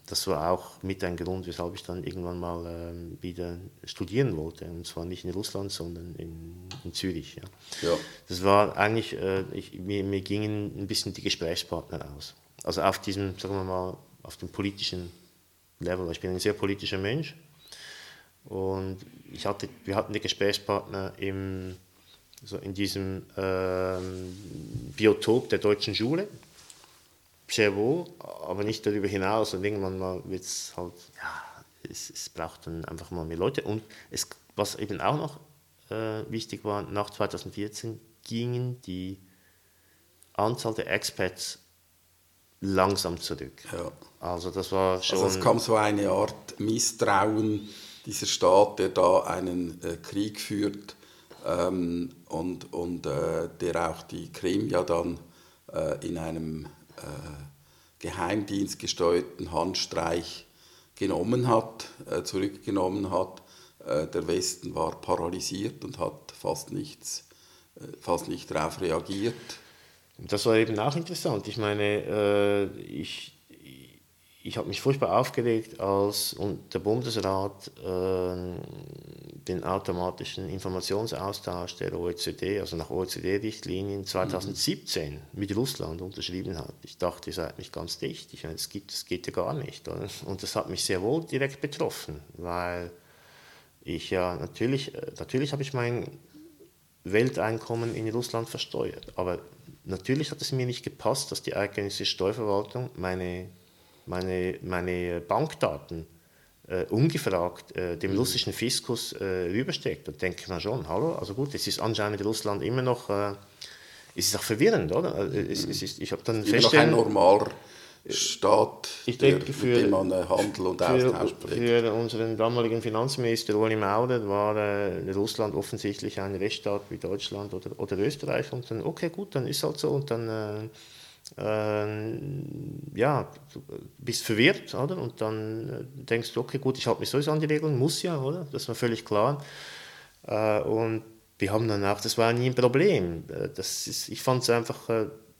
das war auch mit ein Grund, weshalb ich dann irgendwann mal äh, wieder studieren wollte. Und zwar nicht in Russland, sondern in, in Zürich. Ja. ja. Das war eigentlich, äh, ich, mir, mir gingen ein bisschen die Gesprächspartner aus. Also auf diesem, sagen wir mal, auf dem politischen Level. Ich bin ein sehr politischer Mensch und ich hatte, wir hatten die Gesprächspartner im, so in diesem ähm, Biotop der deutschen Schule. Sehr wohl, aber nicht darüber hinaus. Und irgendwann mal wird es halt, ja, es, es, braucht dann einfach mal mehr Leute. Und es, was eben auch noch äh, wichtig war, nach 2014 gingen die Anzahl der Expats langsam zurück. Ja. Also das war schon... Also es kam so eine Art Misstrauen dieser Staat, der da einen äh, Krieg führt ähm, und, und äh, der auch die Krim ja dann äh, in einem äh, Geheimdienst gesteuerten Handstreich genommen hat, äh, zurückgenommen hat. Äh, der Westen war paralysiert und hat fast nichts, fast nicht darauf reagiert. Das war eben auch interessant. Ich meine, ich, ich habe mich furchtbar aufgeregt, als der Bundesrat äh, den automatischen Informationsaustausch der OECD, also nach OECD-Richtlinien 2017 mhm. mit Russland unterschrieben hat. Ich dachte, ihr seid nicht ganz dicht. Ich meine, das, gibt, das geht ja gar nicht. Oder? Und das hat mich sehr wohl direkt betroffen, weil ich ja natürlich, äh, natürlich habe ich mein Welteinkommen in Russland versteuert, aber natürlich hat es mir nicht gepasst, dass die eigentliche Steuerverwaltung meine meine, meine Bankdaten äh, ungefragt äh, dem mhm. russischen Fiskus äh, rübersteckt, dann denke ich mir schon, hallo, also gut, es ist anscheinend Russland immer noch, äh, es ist auch verwirrend, oder? Äh, es, es ist, ich habe dann immer noch ein normaler Staat, ich denke, für, mit dem man äh, Handel und Austausch pflegt. Für unseren damaligen Finanzminister Uli Maurer war äh, Russland offensichtlich ein Rechtsstaat wie Deutschland oder, oder Österreich und dann, okay, gut, dann ist halt so und dann äh, ja, du bist verwirrt, oder? Und dann äh, denkst du, okay, gut, ich halte mich sowieso an die Regeln, muss ja, oder? Das war völlig klar. Äh, und wir haben dann auch, das war nie ein Problem. Äh, das ist, ich fand es einfach,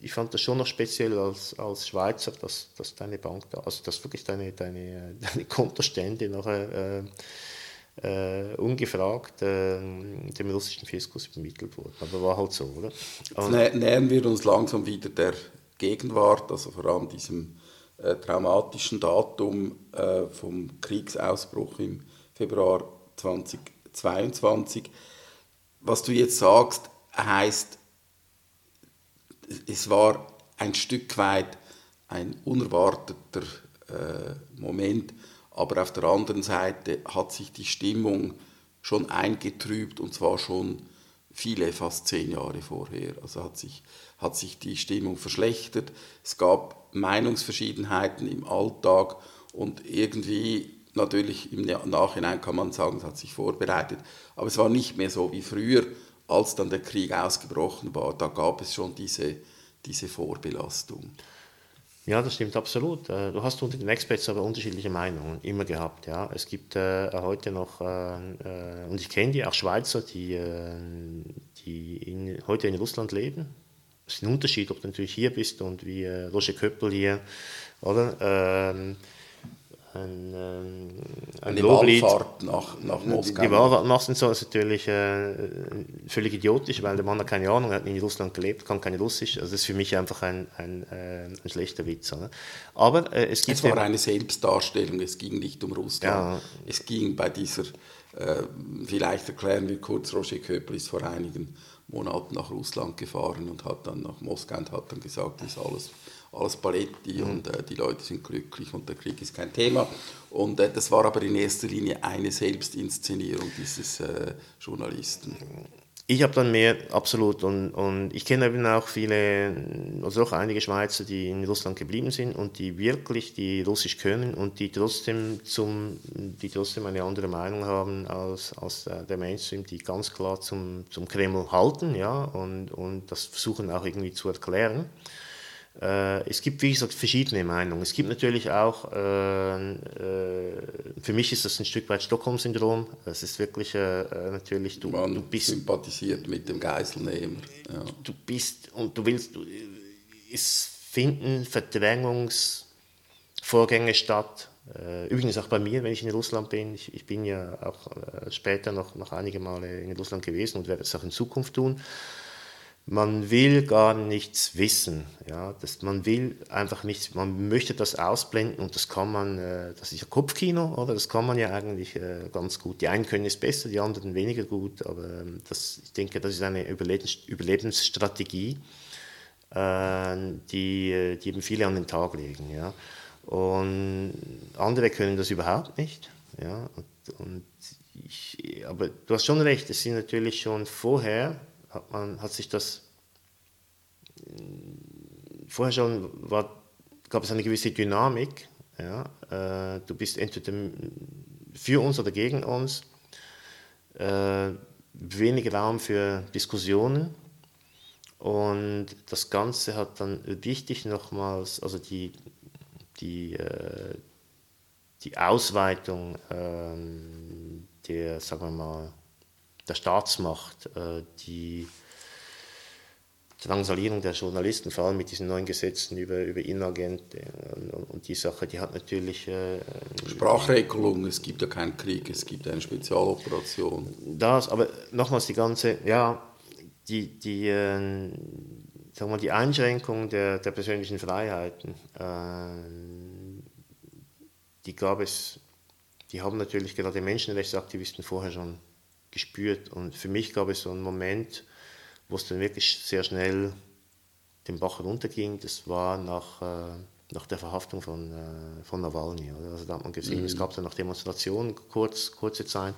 ich fand das schon noch speziell als, als Schweizer, dass, dass deine Bank da, also dass wirklich deine, deine, deine Kontostände nachher äh, ungefragt äh, dem russischen Fiskus übermittelt wurden. Aber war halt so, oder? Und Jetzt nähern wir uns langsam wieder der Gegenwart, also vor allem diesem äh, traumatischen Datum äh, vom Kriegsausbruch im Februar 2022. Was du jetzt sagst, heißt, es war ein Stück weit ein unerwarteter äh, Moment, aber auf der anderen Seite hat sich die Stimmung schon eingetrübt und zwar schon viele, fast zehn Jahre vorher. Also hat sich, hat sich die Stimmung verschlechtert. Es gab Meinungsverschiedenheiten im Alltag und irgendwie, natürlich im Nachhinein kann man sagen, es hat sich vorbereitet, aber es war nicht mehr so wie früher, als dann der Krieg ausgebrochen war. Da gab es schon diese, diese Vorbelastung. Ja, das stimmt absolut. Äh, du hast unter den Experts aber unterschiedliche Meinungen immer gehabt. Ja. Es gibt äh, heute noch, äh, äh, und ich kenne die, auch Schweizer, die, äh, die in, heute in Russland leben. Es ist ein Unterschied, ob du natürlich hier bist und wie äh, Roger Köppel hier, oder? Ähm, ein, ähm, ein Eine Loblied. Wallfahrt nach, nach Moskau. Die Wallfahrt nach so ist natürlich äh, völlig idiotisch, weil der Mann hat keine Ahnung, er hat in Russland gelebt, kann kein Russisch. Also das ist für mich einfach ein, ein, äh, ein schlechter Witz. Oder? Aber äh, es gibt... Es war eine Selbstdarstellung, es ging nicht um Russland. Ja. Es ging bei dieser, äh, vielleicht erklären wir kurz, Roger Köppel ist vor einigen Monaten nach Russland gefahren und hat dann nach Moskau und hat dann gesagt, das ist alles alles Paletti mhm. und äh, die Leute sind glücklich und der Krieg ist kein Thema. Und äh, das war aber in erster Linie eine Selbstinszenierung dieses äh, Journalisten. Ich habe dann mehr, absolut. Und, und ich kenne eben auch viele, also auch einige Schweizer, die in Russland geblieben sind und die wirklich die Russisch können und die trotzdem, zum, die trotzdem eine andere Meinung haben als, als der Mainstream, die ganz klar zum, zum Kreml halten ja, und, und das versuchen auch irgendwie zu erklären. Äh, es gibt, wie gesagt, verschiedene Meinungen. Es gibt natürlich auch, äh, äh, für mich ist das ein Stück weit Stockholm-Syndrom. Es ist wirklich äh, äh, natürlich, du, Man du bist. sympathisiert mit dem Geiselnehmer. Ja. Du bist und du willst, du, es finden Verdrängungsvorgänge statt. Äh, übrigens auch bei mir, wenn ich in Russland bin. Ich, ich bin ja auch später noch, noch einige Male in Russland gewesen und werde es auch in Zukunft tun man will gar nichts wissen. Ja? Das, man will einfach nichts, man möchte das ausblenden und das kann man, äh, das ist ja Kopfkino, oder? Das kann man ja eigentlich äh, ganz gut. Die einen können es besser, die anderen weniger gut, aber ähm, das, ich denke, das ist eine Überlebens Überlebensstrategie, äh, die, die eben viele an den Tag legen. Ja? Und andere können das überhaupt nicht. Ja? Und, und ich, aber du hast schon recht, es sind natürlich schon vorher hat, man, hat sich das vorher schon war, gab es eine gewisse Dynamik. Ja? Äh, du bist entweder für uns oder gegen uns. Äh, wenig Raum für Diskussionen. Und das Ganze hat dann wichtig nochmals, also die, die, äh, die Ausweitung ähm, der, sagen wir mal, der Staatsmacht, äh, die Drangsalierung der Journalisten, vor allem mit diesen neuen Gesetzen über, über Inagent äh, und die Sache, die hat natürlich... Äh, Sprachregelung, es gibt ja keinen Krieg, es gibt eine Spezialoperation. Das, aber nochmals die ganze, ja, die, die, äh, sagen wir, die Einschränkung der, der persönlichen Freiheiten, äh, die gab es, die haben natürlich gerade Menschenrechtsaktivisten vorher schon gespürt. Und für mich gab es so einen Moment, wo es dann wirklich sehr schnell den Bach runterging. Das war nach, äh, nach der Verhaftung von, äh, von Nawalny. Also da hat man gesehen, mhm. es gab dann noch Demonstrationen, kurz, kurze Zeit.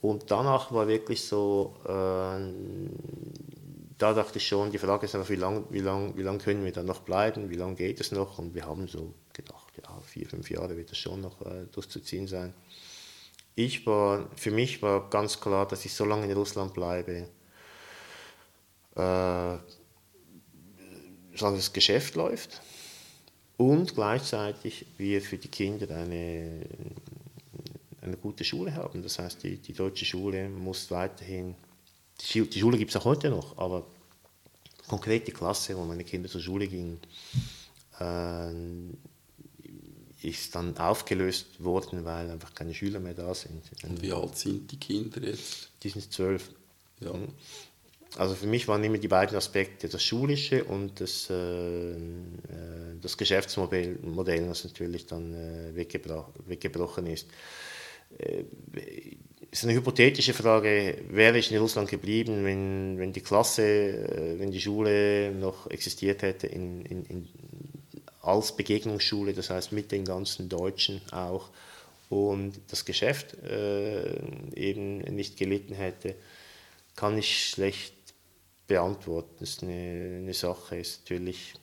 Und danach war wirklich so, äh, da dachte ich schon, die Frage ist einfach, wie lange wie lang, wie lang können wir da noch bleiben, wie lange geht es noch? Und wir haben so gedacht, ja, vier, fünf Jahre wird es schon noch äh, durchzuziehen sein ich war, für mich war ganz klar, dass ich so lange in Russland bleibe, äh, solange das Geschäft läuft und gleichzeitig wir für die Kinder eine, eine gute Schule haben. Das heißt, die, die deutsche Schule muss weiterhin, die, Schule gibt es auch heute noch, aber konkret die Klasse, wo meine Kinder zur Schule gingen, äh, ist dann aufgelöst worden, weil einfach keine Schüler mehr da sind. Und wie alt sind die Kinder jetzt? Die sind zwölf. Ja. Mhm. also für mich waren immer die beiden Aspekte, das Schulische und das, äh, äh das Geschäftsmodell, Modell, das natürlich dann äh, weggebro weggebrochen ist. Äh, ist eine hypothetische Frage, wäre ich in Russland geblieben, wenn, wenn die Klasse, äh, wenn die Schule noch existiert hätte in, in, in, als Begegnungsschule, das heißt mit den ganzen Deutschen auch, und das Geschäft äh, eben nicht gelitten hätte, kann ich schlecht beantworten. Das ist eine, eine Sache, ist natürlich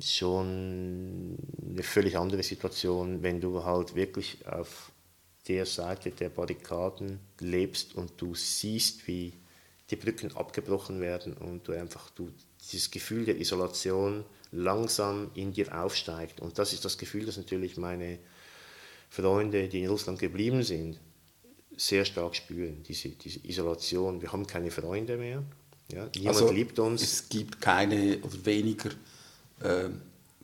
schon eine völlig andere Situation, wenn du halt wirklich auf der Seite der Barrikaden lebst und du siehst, wie die Brücken abgebrochen werden und du einfach du, dieses Gefühl der Isolation langsam in dir aufsteigt. Und das ist das Gefühl, das natürlich meine Freunde, die in Russland geblieben sind, sehr stark spüren, diese, diese Isolation. Wir haben keine Freunde mehr, ja, niemand also, liebt uns. Es gibt keine oder weniger äh,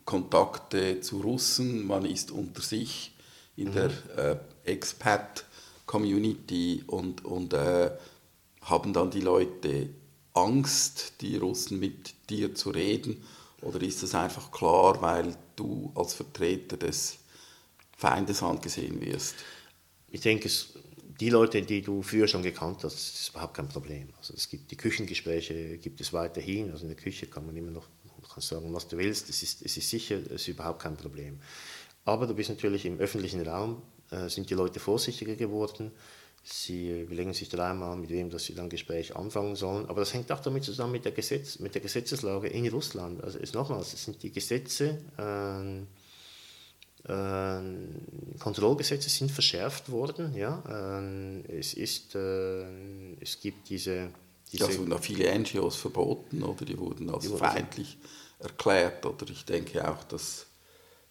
Kontakte zu Russen, man ist unter sich in mhm. der äh, Expat-Community und, und äh, haben dann die Leute Angst, die Russen mit dir zu reden? Oder ist das einfach klar, weil du als Vertreter des Feindes angesehen wirst? Ich denke, die Leute, die du früher schon gekannt hast, ist überhaupt kein Problem. Also es gibt die Küchengespräche, gibt es weiterhin. Also in der Küche kann man immer noch kannst sagen, was du willst. Es ist, es ist sicher, es ist überhaupt kein Problem. Aber du bist natürlich im öffentlichen Raum, äh, sind die Leute vorsichtiger geworden. Sie überlegen sich dreimal, mit wem dass sie dann Gespräch anfangen sollen. Aber das hängt auch damit zusammen mit der, Gesetz, mit der Gesetzeslage in Russland. Also ist nochmals, es sind die Gesetze, äh, äh, Kontrollgesetze sind verschärft worden. Ja? Äh, es, ist, äh, es gibt diese... diese ja, es wurden auch viele NGOs verboten oder die wurden als die wurden feindlich erklärt. Oder ich denke auch, dass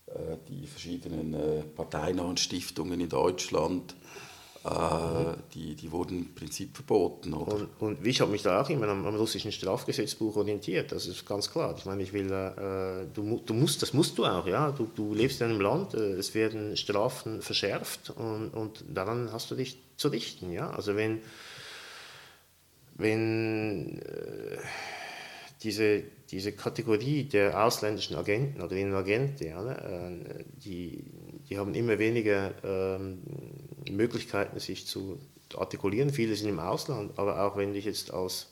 äh, die verschiedenen äh, parteinahen Stiftungen in Deutschland, äh, die, die wurden im Prinzip verboten. Oder? Und, und ich habe mich da auch immer am, am, russischen Strafgesetzbuch orientiert, das ist ganz klar. Ich meine, ich will, äh, du, du musst, das musst du auch, ja. Du, du lebst in einem Land, äh, es werden Strafen verschärft und, und daran hast du dich zu richten, ja. Also wenn, wenn äh, diese, diese Kategorie der ausländischen Agenten oder Agenten, ja, ne, die, die haben immer weniger ähm, Möglichkeiten, sich zu artikulieren. Viele sind im Ausland, aber auch wenn ich jetzt als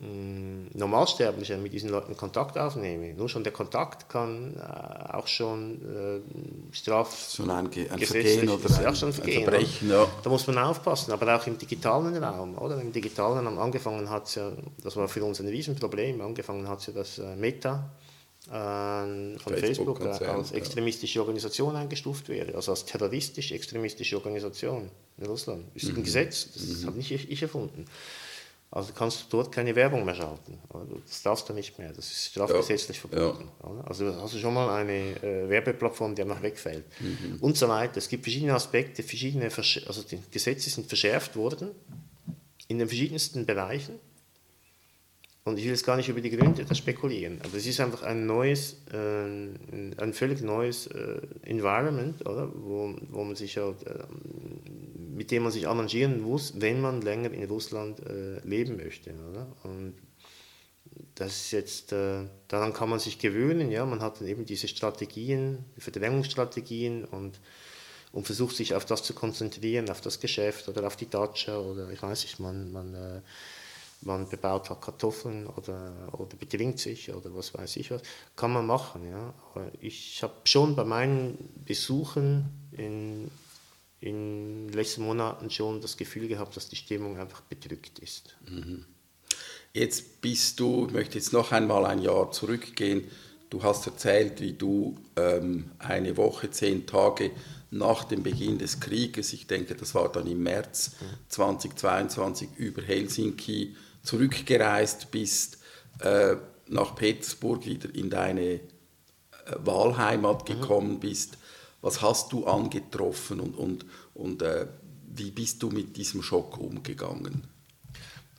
hm, Normalsterblicher mit diesen Leuten Kontakt aufnehme. Nur schon der Kontakt kann äh, auch schon äh, straf so ein, ein Vergehen oder ein, schon Vergehen, ein Verbrechen. Ja. Da muss man aufpassen, aber auch im digitalen Raum. Oder? Im digitalen Raum angefangen hat ja, das war für uns ein Riesenproblem, angefangen hat ja das äh, Meta von Facebook, Facebook als extremistische Organisation eingestuft wäre, also als terroristisch-extremistische Organisation in Russland. Das ist ein mhm. Gesetz, das mhm. habe nicht ich, erfunden. Also kannst du dort keine Werbung mehr schalten. Das darfst du nicht mehr. Das ist strafgesetzlich ja. verboten. Ja. Also hast du schon mal eine äh, Werbeplattform, die einfach wegfällt. Mhm. Und so weiter. Es gibt verschiedene Aspekte, verschiedene, also die Gesetze sind verschärft worden in den verschiedensten Bereichen. Und ich will jetzt gar nicht über die Gründe da spekulieren, aber es ist einfach ein neues, äh, ein völlig neues äh, Environment, oder? Wo, wo man sich halt, äh, mit dem man sich arrangieren muss, wenn man länger in Russland äh, leben möchte. Oder? Und das ist jetzt, äh, daran kann man sich gewöhnen, ja, man hat dann eben diese Strategien, Verdrängungsstrategien und, und versucht sich auf das zu konzentrieren, auf das Geschäft oder auf die Datscha oder ich weiß nicht, man, man äh, man bebaut halt Kartoffeln oder, oder betrinkt sich oder was weiß ich was, kann man machen. Ja. Aber ich habe schon bei meinen Besuchen in, in den letzten Monaten schon das Gefühl gehabt, dass die Stimmung einfach bedrückt ist. Mhm. Jetzt bist du, ich möchte jetzt noch einmal ein Jahr zurückgehen. Du hast erzählt, wie du ähm, eine Woche, zehn Tage nach dem Beginn des Krieges, ich denke, das war dann im März 2022, mhm. über Helsinki zurückgereist bist, äh, nach Petersburg wieder in deine äh, Wahlheimat mhm. gekommen mhm. bist. Was hast du angetroffen und, und, und äh, wie bist du mit diesem Schock umgegangen?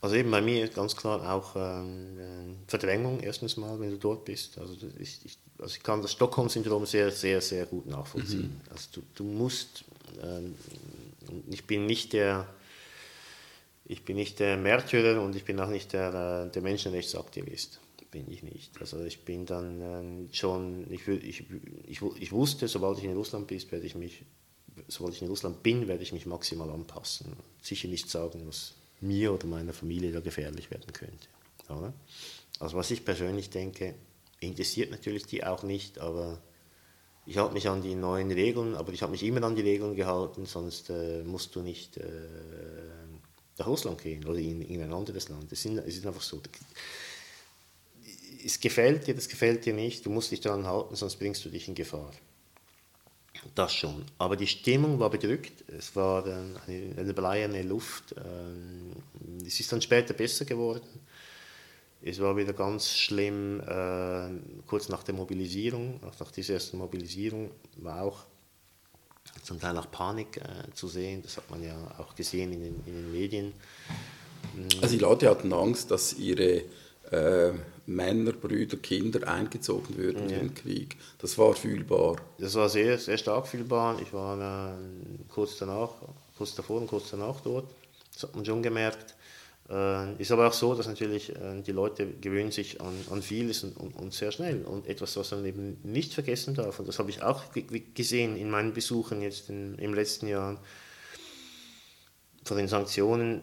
Also eben bei mir ganz klar auch ähm, Verdrängung erstens mal, wenn du dort bist. Also ich, ich, also ich kann das Stockholm-Syndrom sehr, sehr, sehr gut nachvollziehen. Mhm. Also du, du musst, ähm, ich bin nicht der ich bin nicht der Märtyrer und ich bin auch nicht der, äh, der Menschenrechtsaktivist. Bin ich nicht. Also ich bin dann äh, schon, ich, ich, ich, ich wusste, sobald ich in Russland bin, werde ich mich, sobald ich in Russland bin, werde ich mich maximal anpassen. Sicher nicht sagen, was mir oder meiner Familie da gefährlich werden könnte. Oder? Also was ich persönlich denke, interessiert natürlich die auch nicht, aber ich halte mich an die neuen Regeln, aber ich habe mich immer an die Regeln gehalten, sonst äh, musst du nicht äh, nach Russland gehen oder in, in ein anderes Land. Es, sind, es ist einfach so. Es gefällt dir, das gefällt dir nicht, du musst dich daran halten, sonst bringst du dich in Gefahr. Das schon. Aber die Stimmung war bedrückt, es war eine, eine bleierne Luft. Ähm, es ist dann später besser geworden. Es war wieder ganz schlimm, äh, kurz nach der Mobilisierung, nach dieser ersten Mobilisierung, war auch zum Teil auch Panik äh, zu sehen. Das hat man ja auch gesehen in den, in den Medien. Also die Leute hatten Angst, dass ihre äh, Männer, Brüder, Kinder eingezogen würden ja. in den Krieg. Das war fühlbar. Das war sehr, sehr stark fühlbar. Ich war äh, kurz danach, kurz davor und kurz danach dort. Das hat man schon gemerkt. Äh, ist aber auch so, dass natürlich äh, die Leute gewöhnen sich an, an vieles und, und, und, sehr schnell. Und etwas, was man eben nicht vergessen darf, und das habe ich auch gesehen in meinen Besuchen jetzt in, im letzten Jahr, von den Sanktionen,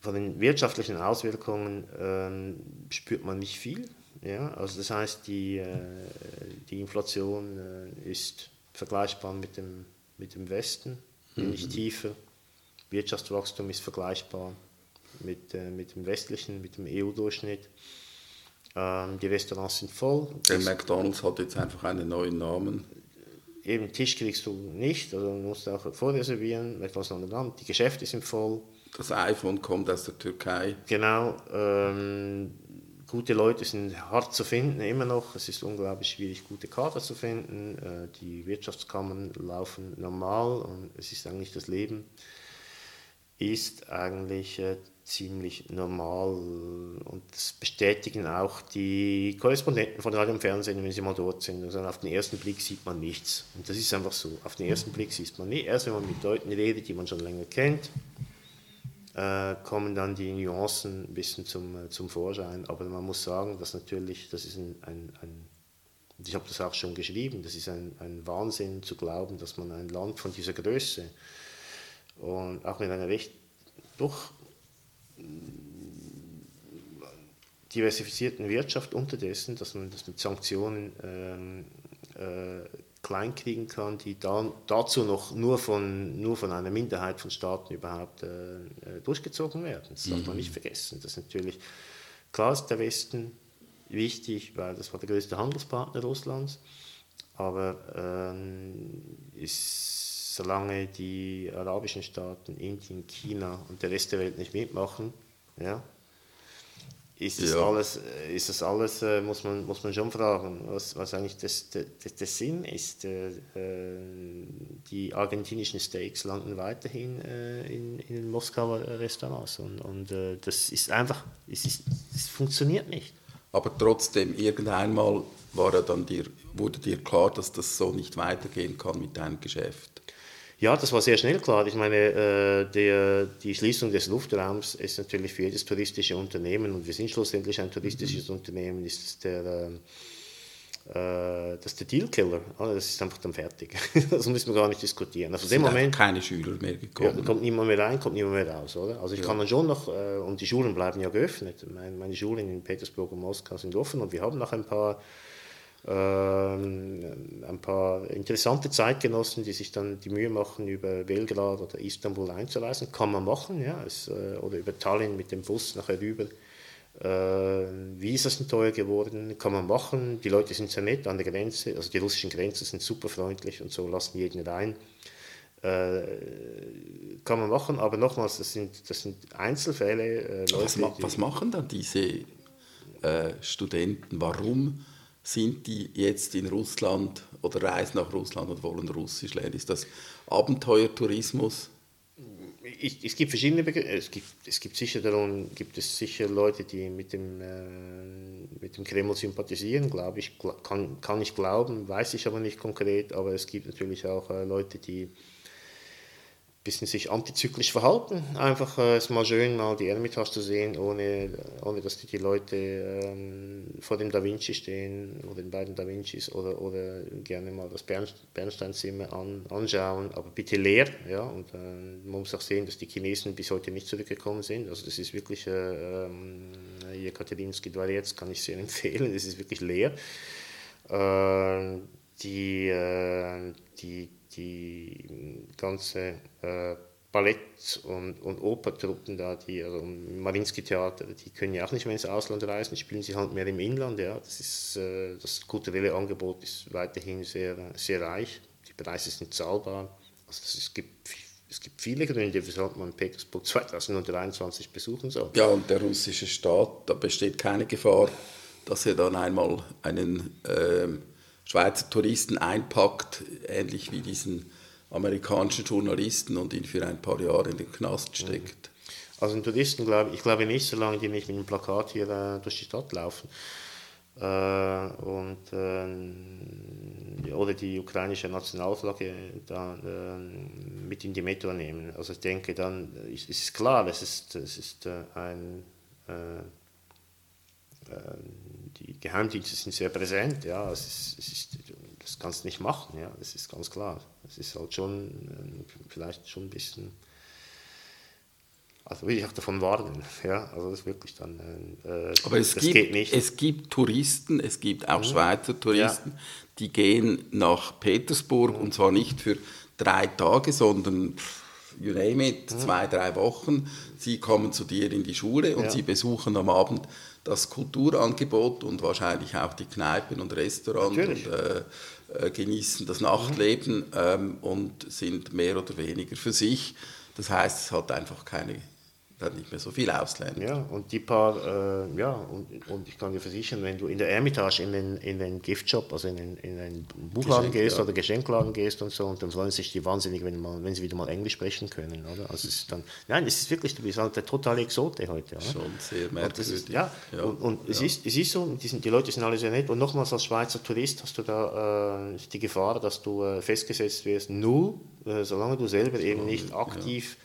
von den wirtschaftlichen Auswirkungen äh, spürt man nicht viel. Ja? Also das heißt, die, äh, die Inflation äh, ist vergleichbar mit dem, mit dem Westen, mhm. nicht tiefer. Wirtschaftswachstum ist vergleichbar mit, äh, mit dem westlichen, mit dem EU-Durchschnitt. Ähm, die Restaurants sind voll. Der McDonalds hat jetzt einfach einen neuen Namen. Eben Tisch kriegst du nicht, also du musst auch vorreservieren, McDonalds Namen. Die Geschäfte sind voll. Das iPhone kommt aus der Türkei. Genau. Ähm, gute Leute sind hart zu finden, immer noch. Es ist unglaublich schwierig, gute Kader zu finden. Äh, die Wirtschaftskammern laufen normal und es ist eigentlich das Leben ist eigentlich äh, ziemlich normal und das bestätigen auch die Korrespondenten von Radio und Fernsehen, wenn sie mal dort sind. Also auf den ersten Blick sieht man nichts und das ist einfach so. Auf den ersten Blick sieht man nicht. Erst wenn man mit Leuten redet, die man schon länger kennt, äh, kommen dann die Nuancen ein bisschen zum, äh, zum Vorschein. Aber man muss sagen, dass natürlich, das ist ein, ein, ein ich habe das auch schon geschrieben, das ist ein, ein Wahnsinn zu glauben, dass man ein Land von dieser Größe und auch mit einer recht doch diversifizierten Wirtschaft unterdessen, dass man das mit Sanktionen ähm, äh, kleinkriegen kann, die dann dazu noch nur von, nur von einer Minderheit von Staaten überhaupt äh, äh durchgezogen werden. Das darf man mhm. nicht vergessen. Das ist natürlich, klar ist der Westen wichtig, weil das war der größte Handelspartner Russlands, aber ähm, ist, solange die arabischen Staaten, Indien, China und der Rest der Welt nicht mitmachen, ja, ist das ja. alles, äh, ist das alles äh, muss, man, muss man schon fragen, was, was eigentlich das, der, der Sinn ist. Äh, die argentinischen Steaks landen weiterhin in, in den Moskauer Restaurants und, und das ist einfach, es, ist, es funktioniert nicht. Aber trotzdem, irgendeinmal war dann dir, wurde dir klar, dass das so nicht weitergehen kann mit deinem Geschäft. Ja, das war sehr schnell klar. Ich meine, äh, der, die Schließung des Luftraums ist natürlich für jedes touristische Unternehmen, und wir sind schlussendlich ein touristisches mhm. Unternehmen, ist der, äh, äh das ist der Dealkiller. Also das ist einfach dann fertig. das müssen wir gar nicht diskutieren. Also dem Moment keine Schüler mehr gekommen. Ja, kommt niemand mehr rein, kommt niemand mehr raus, oder? Also ich ja. kann dann schon noch, äh, und die Schulen bleiben ja geöffnet. Meine, Schulen in Petersburg und Moskau sind offen und wir haben noch ein paar ähm, ein paar interessante Zeitgenossen, die sich dann die Mühe machen, über Belgrad oder Istanbul einzureisen. Kann man machen, ja, es, äh, oder über Tallinn mit dem Bus nachher rüber. Äh, Visa sind teuer geworden, kann man machen. Die Leute sind sehr nett an der Grenze, also die russischen Grenzen sind super freundlich und so lassen jeden rein. Äh, kann man machen, aber nochmals, das sind, das sind Einzelfälle. Äh, Leute, was, ma was, machen dann diese äh, Studenten? Warum? Sind die jetzt in Russland oder reisen nach Russland und wollen Russisch lernen? Ist das Abenteuertourismus? Ich, es gibt verschiedene Begriffe. Es gibt, es gibt sicher darum, gibt es sicher Leute, die mit dem, äh, mit dem Kreml sympathisieren, glaube ich, kann, kann ich glauben, weiß ich aber nicht konkret, aber es gibt natürlich auch äh, Leute, die bisschen sich antizyklisch verhalten. Einfach äh, es mal schön, mal die Ermitage zu sehen, ohne, ohne dass die, die Leute ähm, vor dem Da Vinci stehen oder den beiden Da Vincis oder, oder gerne mal das Bern, Bernsteinzimmer an, anschauen, aber bitte leer. Ja? Und äh, man muss auch sehen, dass die Chinesen bis heute nicht zurückgekommen sind. Also das ist wirklich, äh, ähm, Jekaterinski Dvorets kann ich sehr empfehlen, es ist wirklich leer. Äh, die, äh, die die ganze äh, Ballett- und, und Opertruppen da, die also Marinsky-Theater, die können ja auch nicht mehr ins Ausland reisen, spielen sie halt mehr im Inland. Ja. Das, ist, äh, das kulturelle Angebot ist weiterhin sehr, sehr reich, die Preise sind zahlbar. Also ist, es, gibt, es gibt viele Gründe, weshalb man Petersburg 2023 besuchen soll. Ja, und der russische Staat, da besteht keine Gefahr, dass er dann einmal einen... Ähm Schweizer Touristen einpackt, ähnlich wie diesen amerikanischen Journalisten und ihn für ein paar Jahre in den Knast steckt. Also ein Touristen glaube ich, glaube nicht, solange die nicht mit einem Plakat hier äh, durch die Stadt laufen. Äh, und, äh, oder die ukrainische Nationalflagge da, äh, mit in die Metro nehmen. Also ich denke, dann ist, ist klar, es ist, es ist äh, ein äh, die Geheimdienste sind sehr präsent, ja, es ist, es ist, das kannst du nicht machen, ja, das ist ganz klar. Es ist halt schon äh, vielleicht schon ein bisschen, also will ich auch davon warnen, ja, also das ist wirklich dann, äh, Aber es gibt, geht nicht. es gibt Touristen, es gibt auch mhm. Schweizer Touristen, ja. die gehen nach Petersburg mhm. und zwar nicht für drei Tage, sondern you name it, mhm. zwei, drei Wochen. Sie kommen zu dir in die Schule und ja. sie besuchen am Abend das Kulturangebot und wahrscheinlich auch die Kneipen und Restaurants und äh, äh, genießen das Nachtleben mhm. ähm, und sind mehr oder weniger für sich. Das heißt, es hat einfach keine dann nicht mehr so viel Ausländer. Ja, und die paar, äh, ja, und, und ich kann dir versichern, wenn du in der Ermitage in den, in den Giftshop, also in den, in den Buchladen Geschenk, gehst ja. oder Geschenkladen gehst und so, und dann freuen sich die wahnsinnig, wenn, mal, wenn sie wieder mal Englisch sprechen können, oder? Also es ist dann, nein, es ist wirklich, du bist halt der totale Exote heute, oder? Schon sehr merkwürdig. Ist, ja, ja, und, und ja. Es, ist, es ist so, die, sind, die Leute sind alle sehr nett, und nochmals als Schweizer Tourist hast du da äh, die Gefahr, dass du äh, festgesetzt wirst, nur, äh, solange du selber eben nicht aktiv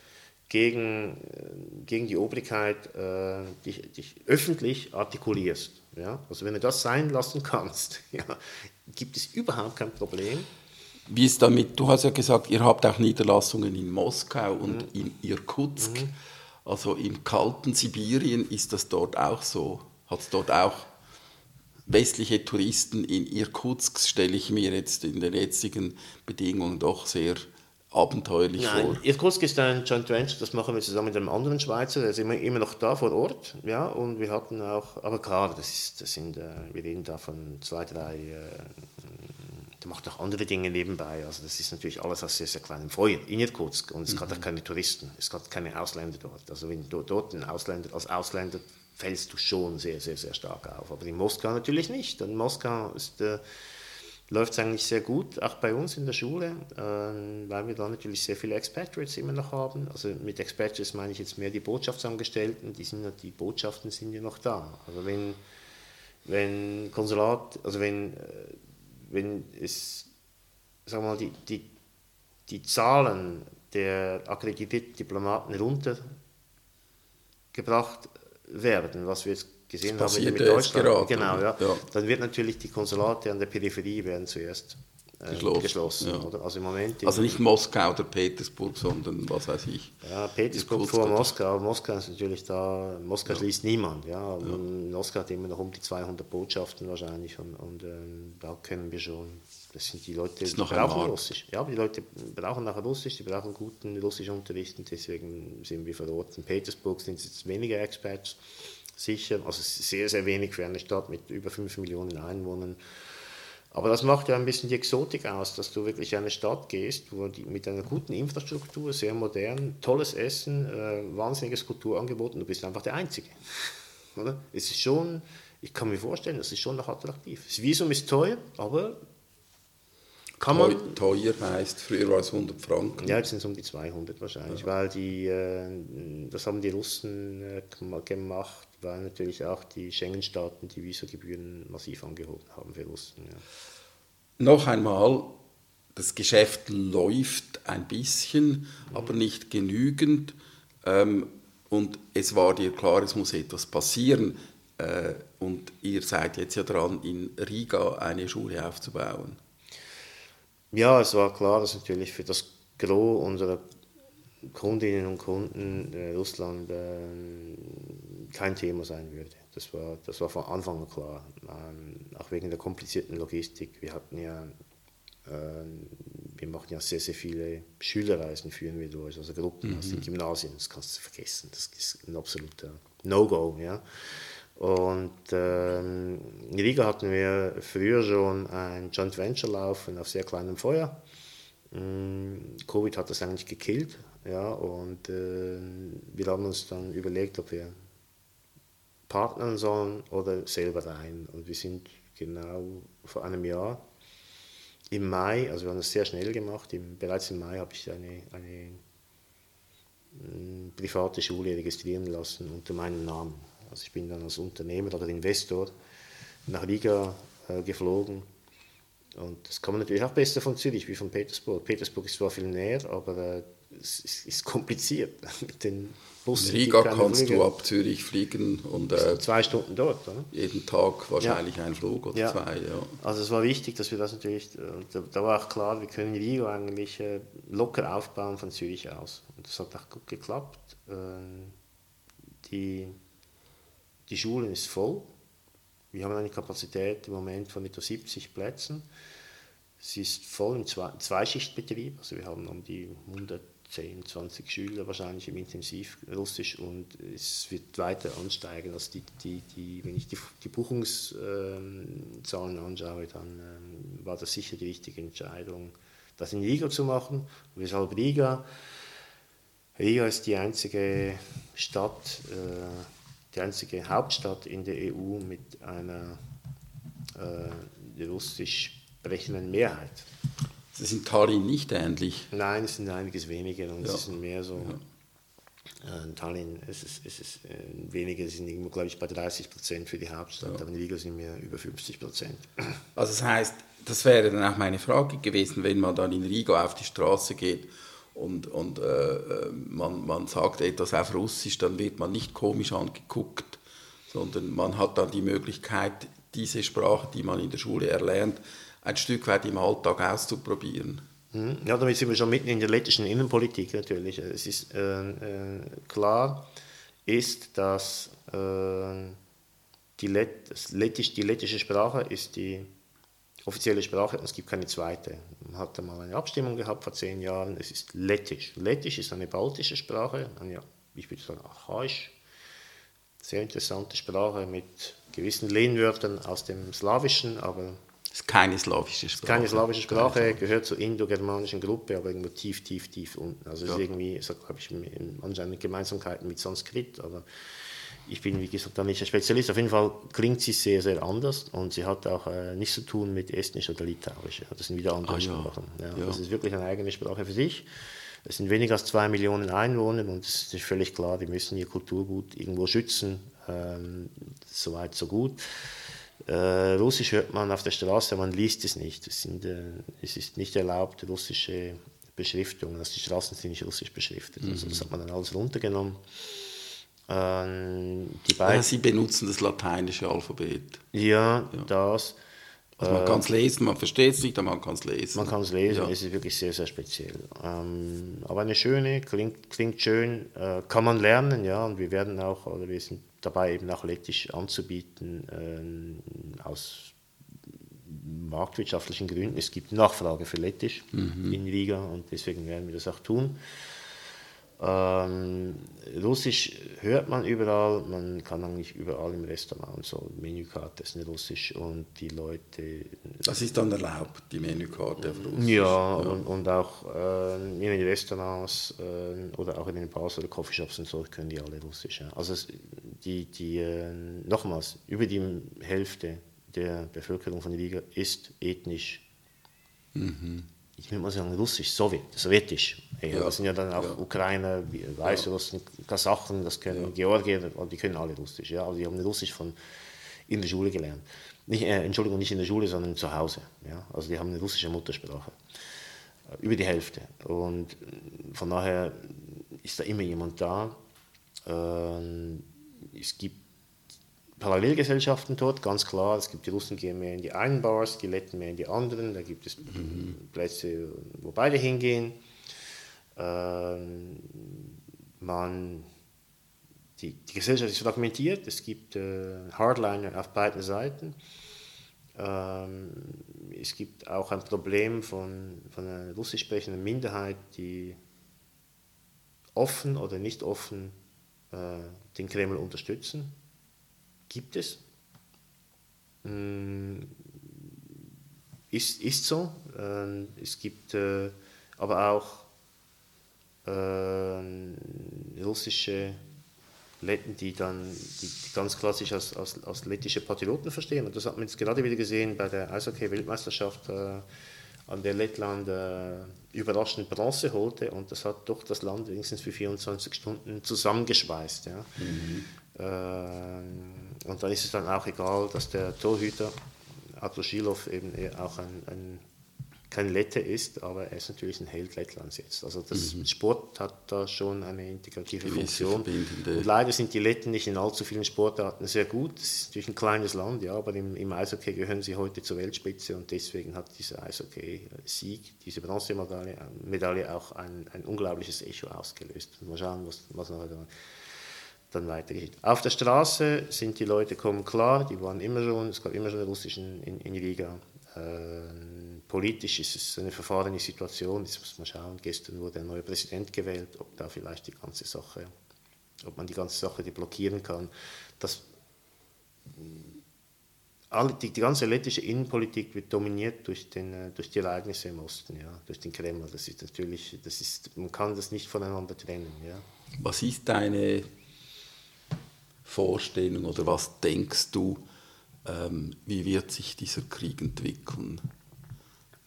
gegen, äh, gegen die Obrigkeit äh, dich, dich, öffentlich artikulierst. Ja? Also wenn du das sein lassen kannst, ja, gibt es überhaupt kein Problem. Wie ist damit, du hast ja gesagt, ihr habt auch Niederlassungen in Moskau und mhm. in Irkutsk. Mhm. Also im kalten Sibirien ist das dort auch so? Hat es dort auch westliche Touristen in Irkutsk, stelle ich mir jetzt in den jetzigen Bedingungen doch sehr abenteuerlich Nein, vor. Irkutsk ist ein Joint Venture, das machen wir zusammen mit einem anderen Schweizer, der ist immer, immer noch da vor Ort, ja, und wir hatten auch, aber klar, das, ist, das sind, äh, wir reden da von zwei, drei, äh, der macht auch andere Dinge nebenbei, also das ist natürlich alles aus sehr, sehr kleinem Feuer in Irkutsk und es mhm. gab auch keine Touristen, es gab keine Ausländer dort, also wenn du dort ein Ausländer, als Ausländer fällst du schon sehr, sehr, sehr stark auf, aber in Moskau natürlich nicht, und Moskau ist... Äh, läuft es eigentlich sehr gut, auch bei uns in der Schule, äh, weil wir da natürlich sehr viele Expatriates immer noch haben. Also mit Expatriates meine ich jetzt mehr die Botschaftsangestellten, die, sind, die Botschaften sind ja noch da. Also wenn, wenn Konsulat, also wenn, äh, wenn es, sagen wir mal, die, die, die Zahlen der akkreditierten Diplomaten runtergebracht werden, was wir jetzt gesehen haben mit Deutschland, gerade, genau, ja, ja. dann wird natürlich die Konsulate an der Peripherie werden zuerst äh, geschlossen. geschlossen ja. oder? Also, im Moment also nicht Moskau oder Petersburg, sondern was weiß ich. Ja, Petersburg vor Moskau. Moskau ist natürlich da, Moskau ja. schließt niemand. Ja. Moskau hat immer noch um die 200 Botschaften wahrscheinlich und, und ähm, da können wir schon, das sind die Leute, die brauchen Russisch. Ja, die Leute brauchen nachher Russisch, die brauchen guten Russischunterricht und deswegen sind wir vor Ort. In Petersburg sind es jetzt weniger Experts sicher, also sehr, sehr wenig für eine Stadt mit über 5 Millionen Einwohnern. Aber das macht ja ein bisschen die Exotik aus, dass du wirklich in eine Stadt gehst, wo die, mit einer guten Infrastruktur, sehr modern, tolles Essen, äh, wahnsinniges Kulturangebot und du bist einfach der Einzige. Oder? Es ist schon, ich kann mir vorstellen, das ist schon noch attraktiv. Das Visum ist teuer, aber kann man, teuer heißt, früher war es 100 Franken. Ja, jetzt sind es um die 200 wahrscheinlich, ja. weil die, äh, das haben die Russen äh, gemacht, weil natürlich auch die Schengen-Staaten die Visagebühren massiv angehoben haben für Russen. Ja. Noch einmal, das Geschäft läuft ein bisschen, aber nicht genügend. Ähm, und es war dir klar, es muss etwas passieren. Äh, und ihr seid jetzt ja dran, in Riga eine Schule aufzubauen. Ja, es war klar, dass natürlich für das Gros unserer Kundinnen und Kunden äh, Russland äh, kein Thema sein würde. Das war, das war von Anfang an klar. Ähm, auch wegen der komplizierten Logistik. Wir hatten ja, äh, wir machen ja sehr, sehr viele Schülerreisen, führen wir durch, also Gruppen mhm. aus den Gymnasien. Das kannst du vergessen. Das ist ein absoluter No-Go. Ja? Und ähm, in Riga hatten wir früher schon ein Joint Venture laufen auf sehr kleinem Feuer. Mm, Covid hat das eigentlich gekillt. Ja, und äh, wir haben uns dann überlegt, ob wir partnern sollen oder selber rein. Und wir sind genau vor einem Jahr im Mai, also wir haben das sehr schnell gemacht, im, bereits im Mai habe ich eine, eine mm, private Schule registrieren lassen unter meinem Namen. Also ich bin dann als Unternehmer oder Investor nach Riga äh, geflogen. Und das kann man natürlich auch besser von Zürich wie von Petersburg. Petersburg ist zwar viel näher, aber äh, es ist, kompliziert mit den Bussen. In Riga kannst du ab Zürich fliegen und äh, zwei Stunden dort. Oder? Jeden Tag wahrscheinlich ja. ein Flug oder ja. zwei. Ja. Also es war wichtig, dass wir das natürlich, äh, da, da war auch klar, wir können Riga eigentlich äh, locker aufbauen von Zürich aus. Und das hat auch gut geklappt. Äh, die die Schule ist voll. Wir haben eine Kapazität im Moment von etwa 70 Plätzen. Sie ist voll im Zweischichtbetrieb. Also wir haben um die 110, 20 Schüler wahrscheinlich im Intensiv Russisch und es wird weiter ansteigen. Also die, die, die, wenn ich die, die Buchungszahlen ähm, anschaue, dann ähm, war das sicher die richtige Entscheidung, das in Riga zu machen. Und weshalb Riga? Riga ist die einzige Stadt, äh, die einzige Hauptstadt in der EU mit einer äh, russisch sprechenden Mehrheit. Sie sind Tallinn nicht ähnlich? Nein, es sind einiges weniger und ja. es sind mehr so. Ja. Äh, Tallinn, es ist, es ist äh, weniger, sind irgendwo, glaube ich, bei 30 Prozent für die Hauptstadt, ja. aber in Riga sind wir über 50 Prozent. Also das heißt, das wäre dann auch meine Frage gewesen, wenn man dann in Riga auf die Straße geht und, und äh, äh, man, man sagt etwas auf Russisch, dann wird man nicht komisch angeguckt, sondern man hat dann die Möglichkeit, diese Sprache, die man in der Schule erlernt, ein Stück weit im Alltag auszuprobieren. Mhm. Ja, damit sind wir schon mitten in der lettischen Innenpolitik natürlich. Es ist äh, äh, klar, ist, dass äh, die, Let Lettisch, die lettische Sprache ist die offizielle Sprache es gibt keine zweite. Man hatte mal eine Abstimmung gehabt vor zehn Jahren, es ist Lettisch. Lettisch ist eine baltische Sprache, eine, ich würde sagen archaisch, sehr interessante Sprache mit gewissen Lehnwörtern aus dem Slawischen, aber ist keine slawische Sprache. Keine slawische Sprache, gehört zur indogermanischen Gruppe, aber irgendwo tief, tief, tief unten. Also ja. ist irgendwie, hat, glaube ich, anscheinend Gemeinsamkeiten mit Sanskrit, aber ich bin, wie gesagt, da nicht ein Spezialist. Auf jeden Fall klingt sie sehr, sehr anders und sie hat auch äh, nichts zu tun mit Estnisch oder Litauisch. Das sind wieder andere ah, Sprachen. Ja. Ja, Das ist wirklich eine eigene Sprache für sich. Es sind weniger als zwei Millionen Einwohner und es ist völlig klar, die müssen ihr Kulturgut irgendwo schützen. Ähm, so weit, so gut. Äh, Russisch hört man auf der Straße, man liest es nicht. Es, sind, äh, es ist nicht erlaubt, russische Beschriftungen. Also die Straßen sind nicht russisch beschriftet. Mhm. Also das hat man dann alles runtergenommen. Ähm, die beiden, ja, Sie benutzen das lateinische Alphabet. Ja, ja. das. Also man äh, kann es lesen, man versteht es nicht, aber man kann es lesen. Man kann es lesen, ja. es ist wirklich sehr, sehr speziell. Ähm, aber eine schöne, klingt, klingt schön, äh, kann man lernen, ja, und wir werden auch, oder wir sind dabei eben auch Lettisch anzubieten, äh, aus marktwirtschaftlichen Gründen. Es gibt Nachfrage für Lettisch mhm. in Riga und deswegen werden wir das auch tun. Ähm, Russisch hört man überall, man kann eigentlich überall im Restaurant so Menükarte ist eine Russisch und die Leute. Das ist dann erlaubt, die Menükarte auf Russisch. Ja, ja. Und, und auch äh, in den Restaurants äh, oder auch in den Bars oder Coffeeshops und so können die alle Russisch. Ja. Also die, die äh, nochmals, über die Hälfte der Bevölkerung von Riga ist ethnisch. Mhm ich will mal sagen, russisch, Sowjet, sowjetisch. Ja. Das sind ja dann auch ja. Ukrainer, Weißrussen, Kasachen, das können ja. Georgier, die können alle Russisch. Ja? Also die haben Russisch von, in der Schule gelernt. Nicht, äh, Entschuldigung, nicht in der Schule, sondern zu Hause. Ja? Also die haben eine russische Muttersprache. über die Hälfte. Und von daher ist da immer jemand da. Ähm, es gibt Parallelgesellschaften dort, ganz klar. Es gibt die Russen gehen mehr in die einen Bars, die Letten mehr in die anderen. Da gibt es mhm. Plätze, wo beide hingehen. Ähm, man, die, die, Gesellschaft ist fragmentiert. Es gibt äh, Hardliner auf beiden Seiten. Ähm, es gibt auch ein Problem von, von einer russisch sprechenden Minderheit, die offen oder nicht offen äh, den Kreml unterstützen gibt es. Mm, ist, ist so. Ähm, es gibt äh, aber auch äh, russische Letten, die dann die ganz klassisch als, als, als lettische Patrioten verstehen. Und das hat man jetzt gerade wieder gesehen bei der Eishockey-Weltmeisterschaft, äh, an der Lettland äh, überraschend Bronze holte. Und das hat doch das Land wenigstens für 24 Stunden zusammengeschweißt. Ja. Mhm. Äh, und dann ist es dann auch egal, dass der Torhüter Abdushilov eben auch ein, ein, kein Lette ist, aber er ist natürlich ein Held Lettlands jetzt. Also das mhm. Sport hat da schon eine integrative Funktion. Und leider sind die Letten nicht in allzu vielen Sportarten sehr gut. Es ist natürlich ein kleines Land, ja, aber im, im Eishockey gehören sie heute zur Weltspitze und deswegen hat dieser Eishockey-Sieg, diese Bronzemedaille Medaille auch ein, ein unglaubliches Echo ausgelöst. Mal schauen, was, was noch da dann weitergeht. Auf der Straße sind die Leute kommen klar, die waren immer schon, es gab immer schon Russischen in, in Riga. Ähm, politisch ist es eine verfahrene Situation, jetzt muss man schauen, gestern wurde ein neuer Präsident gewählt, ob da vielleicht die ganze Sache, ob man die ganze Sache deblockieren kann. Das, alle, die, die, ganze lettische Innenpolitik wird dominiert durch, den, äh, durch die Ereignisse im Osten, ja, durch den Kreml. Das ist natürlich, das ist, man kann das nicht voneinander trennen. Ja. Was ist deine Vorstellung oder was denkst du, ähm, wie wird sich dieser Krieg entwickeln?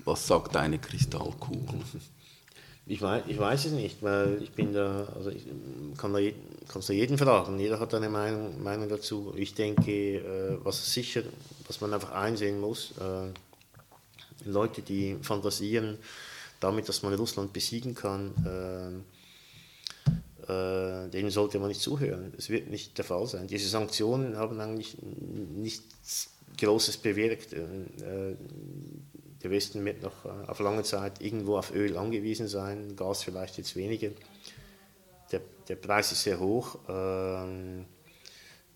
Was sagt deine Kristallkugel? Ich weiß, ich weiß es nicht, weil ich bin da, also ich kann da, kannst da jeden fragen, jeder hat eine Meinung, Meinung dazu. Ich denke, äh, was sicher, was man einfach einsehen muss, äh, Leute, die fantasieren damit, dass man Russland besiegen kann, äh, äh, denen sollte man nicht zuhören. Das wird nicht der Fall sein. Diese Sanktionen haben eigentlich nichts Großes bewirkt. Äh, der Westen wird noch äh, auf lange Zeit irgendwo auf Öl angewiesen sein, Gas vielleicht jetzt weniger. Der, der Preis ist sehr hoch. Ähm,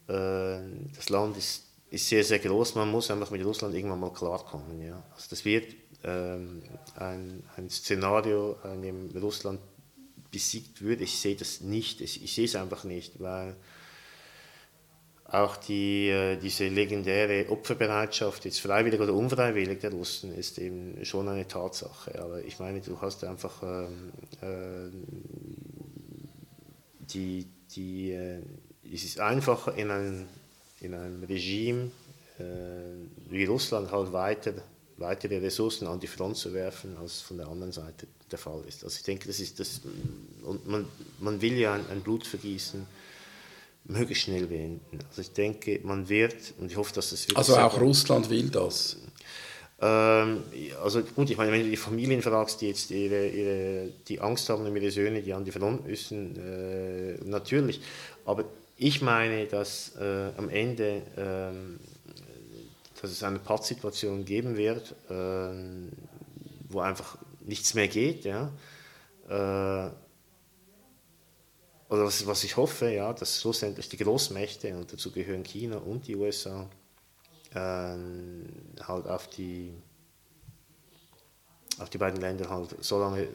äh, das Land ist, ist sehr, sehr groß. Man muss einfach mit Russland irgendwann mal klarkommen. Ja. Also das wird ähm, ein, ein Szenario, in dem Russland besiegt würde. Ich sehe das nicht, ich sehe es einfach nicht, weil auch die, äh, diese legendäre Opferbereitschaft, jetzt freiwillig oder unfreiwillig der Russen, ist eben schon eine Tatsache. Aber ich meine, du hast einfach ähm, äh, die, die, äh, es ist einfacher in einem, in einem Regime äh, wie Russland halt weiter, weitere Ressourcen an die Front zu werfen, als von der anderen Seite der Fall ist. Also ich denke, das ist das, und man, man will ja ein, ein Blutvergießen möglichst schnell beenden. Also ich denke, man wird, und ich hoffe, dass das wirklich Also auch Russland will das? Ähm, also gut, ich meine, wenn du die Familien fragst, die jetzt ihre, ihre, die Angst haben um ihre Söhne, die an die Front müssen, äh, natürlich. Aber ich meine, dass äh, am Ende, äh, dass es eine Pattsituation geben wird, ähm, wo einfach nichts mehr geht, ja. Äh, oder was, was, ich hoffe, ja, dass schlussendlich die Großmächte, und dazu gehören China und die USA, äh, halt auf die, auf die beiden Länder halt so lange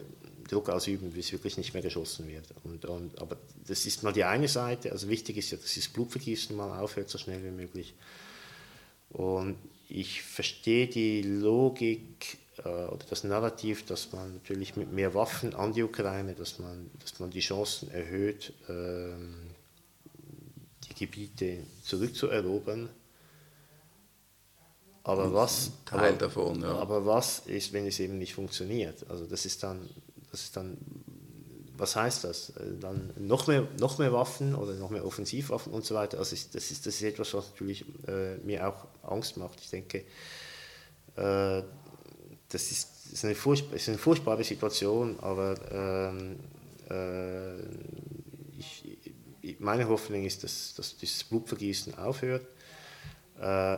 Druck ausüben, bis wirklich nicht mehr geschossen wird. Und, und, aber das ist mal die eine Seite. Also wichtig ist ja, dass das Blutvergießen mal aufhört, so schnell wie möglich. Und ich verstehe die Logik oder das Narrativ, dass man natürlich mit mehr Waffen an die Ukraine, dass man, dass man die Chancen erhöht, ähm, die Gebiete zurückzuerobern. Aber was, Teil aber, davon, ja. aber was ist, wenn es eben nicht funktioniert? Also das ist dann, das ist dann, was heißt das? Äh, dann noch mehr, noch mehr Waffen oder noch mehr Offensivwaffen und so weiter. Also das ist, das ist etwas, was natürlich äh, mir auch Angst macht. Ich denke, äh, das ist ist, eine, furchtbare, ist eine furchtbare Situation, aber ähm, äh, ich, meine Hoffnung ist, dass, dass dieses Blutvergießen aufhört. Äh,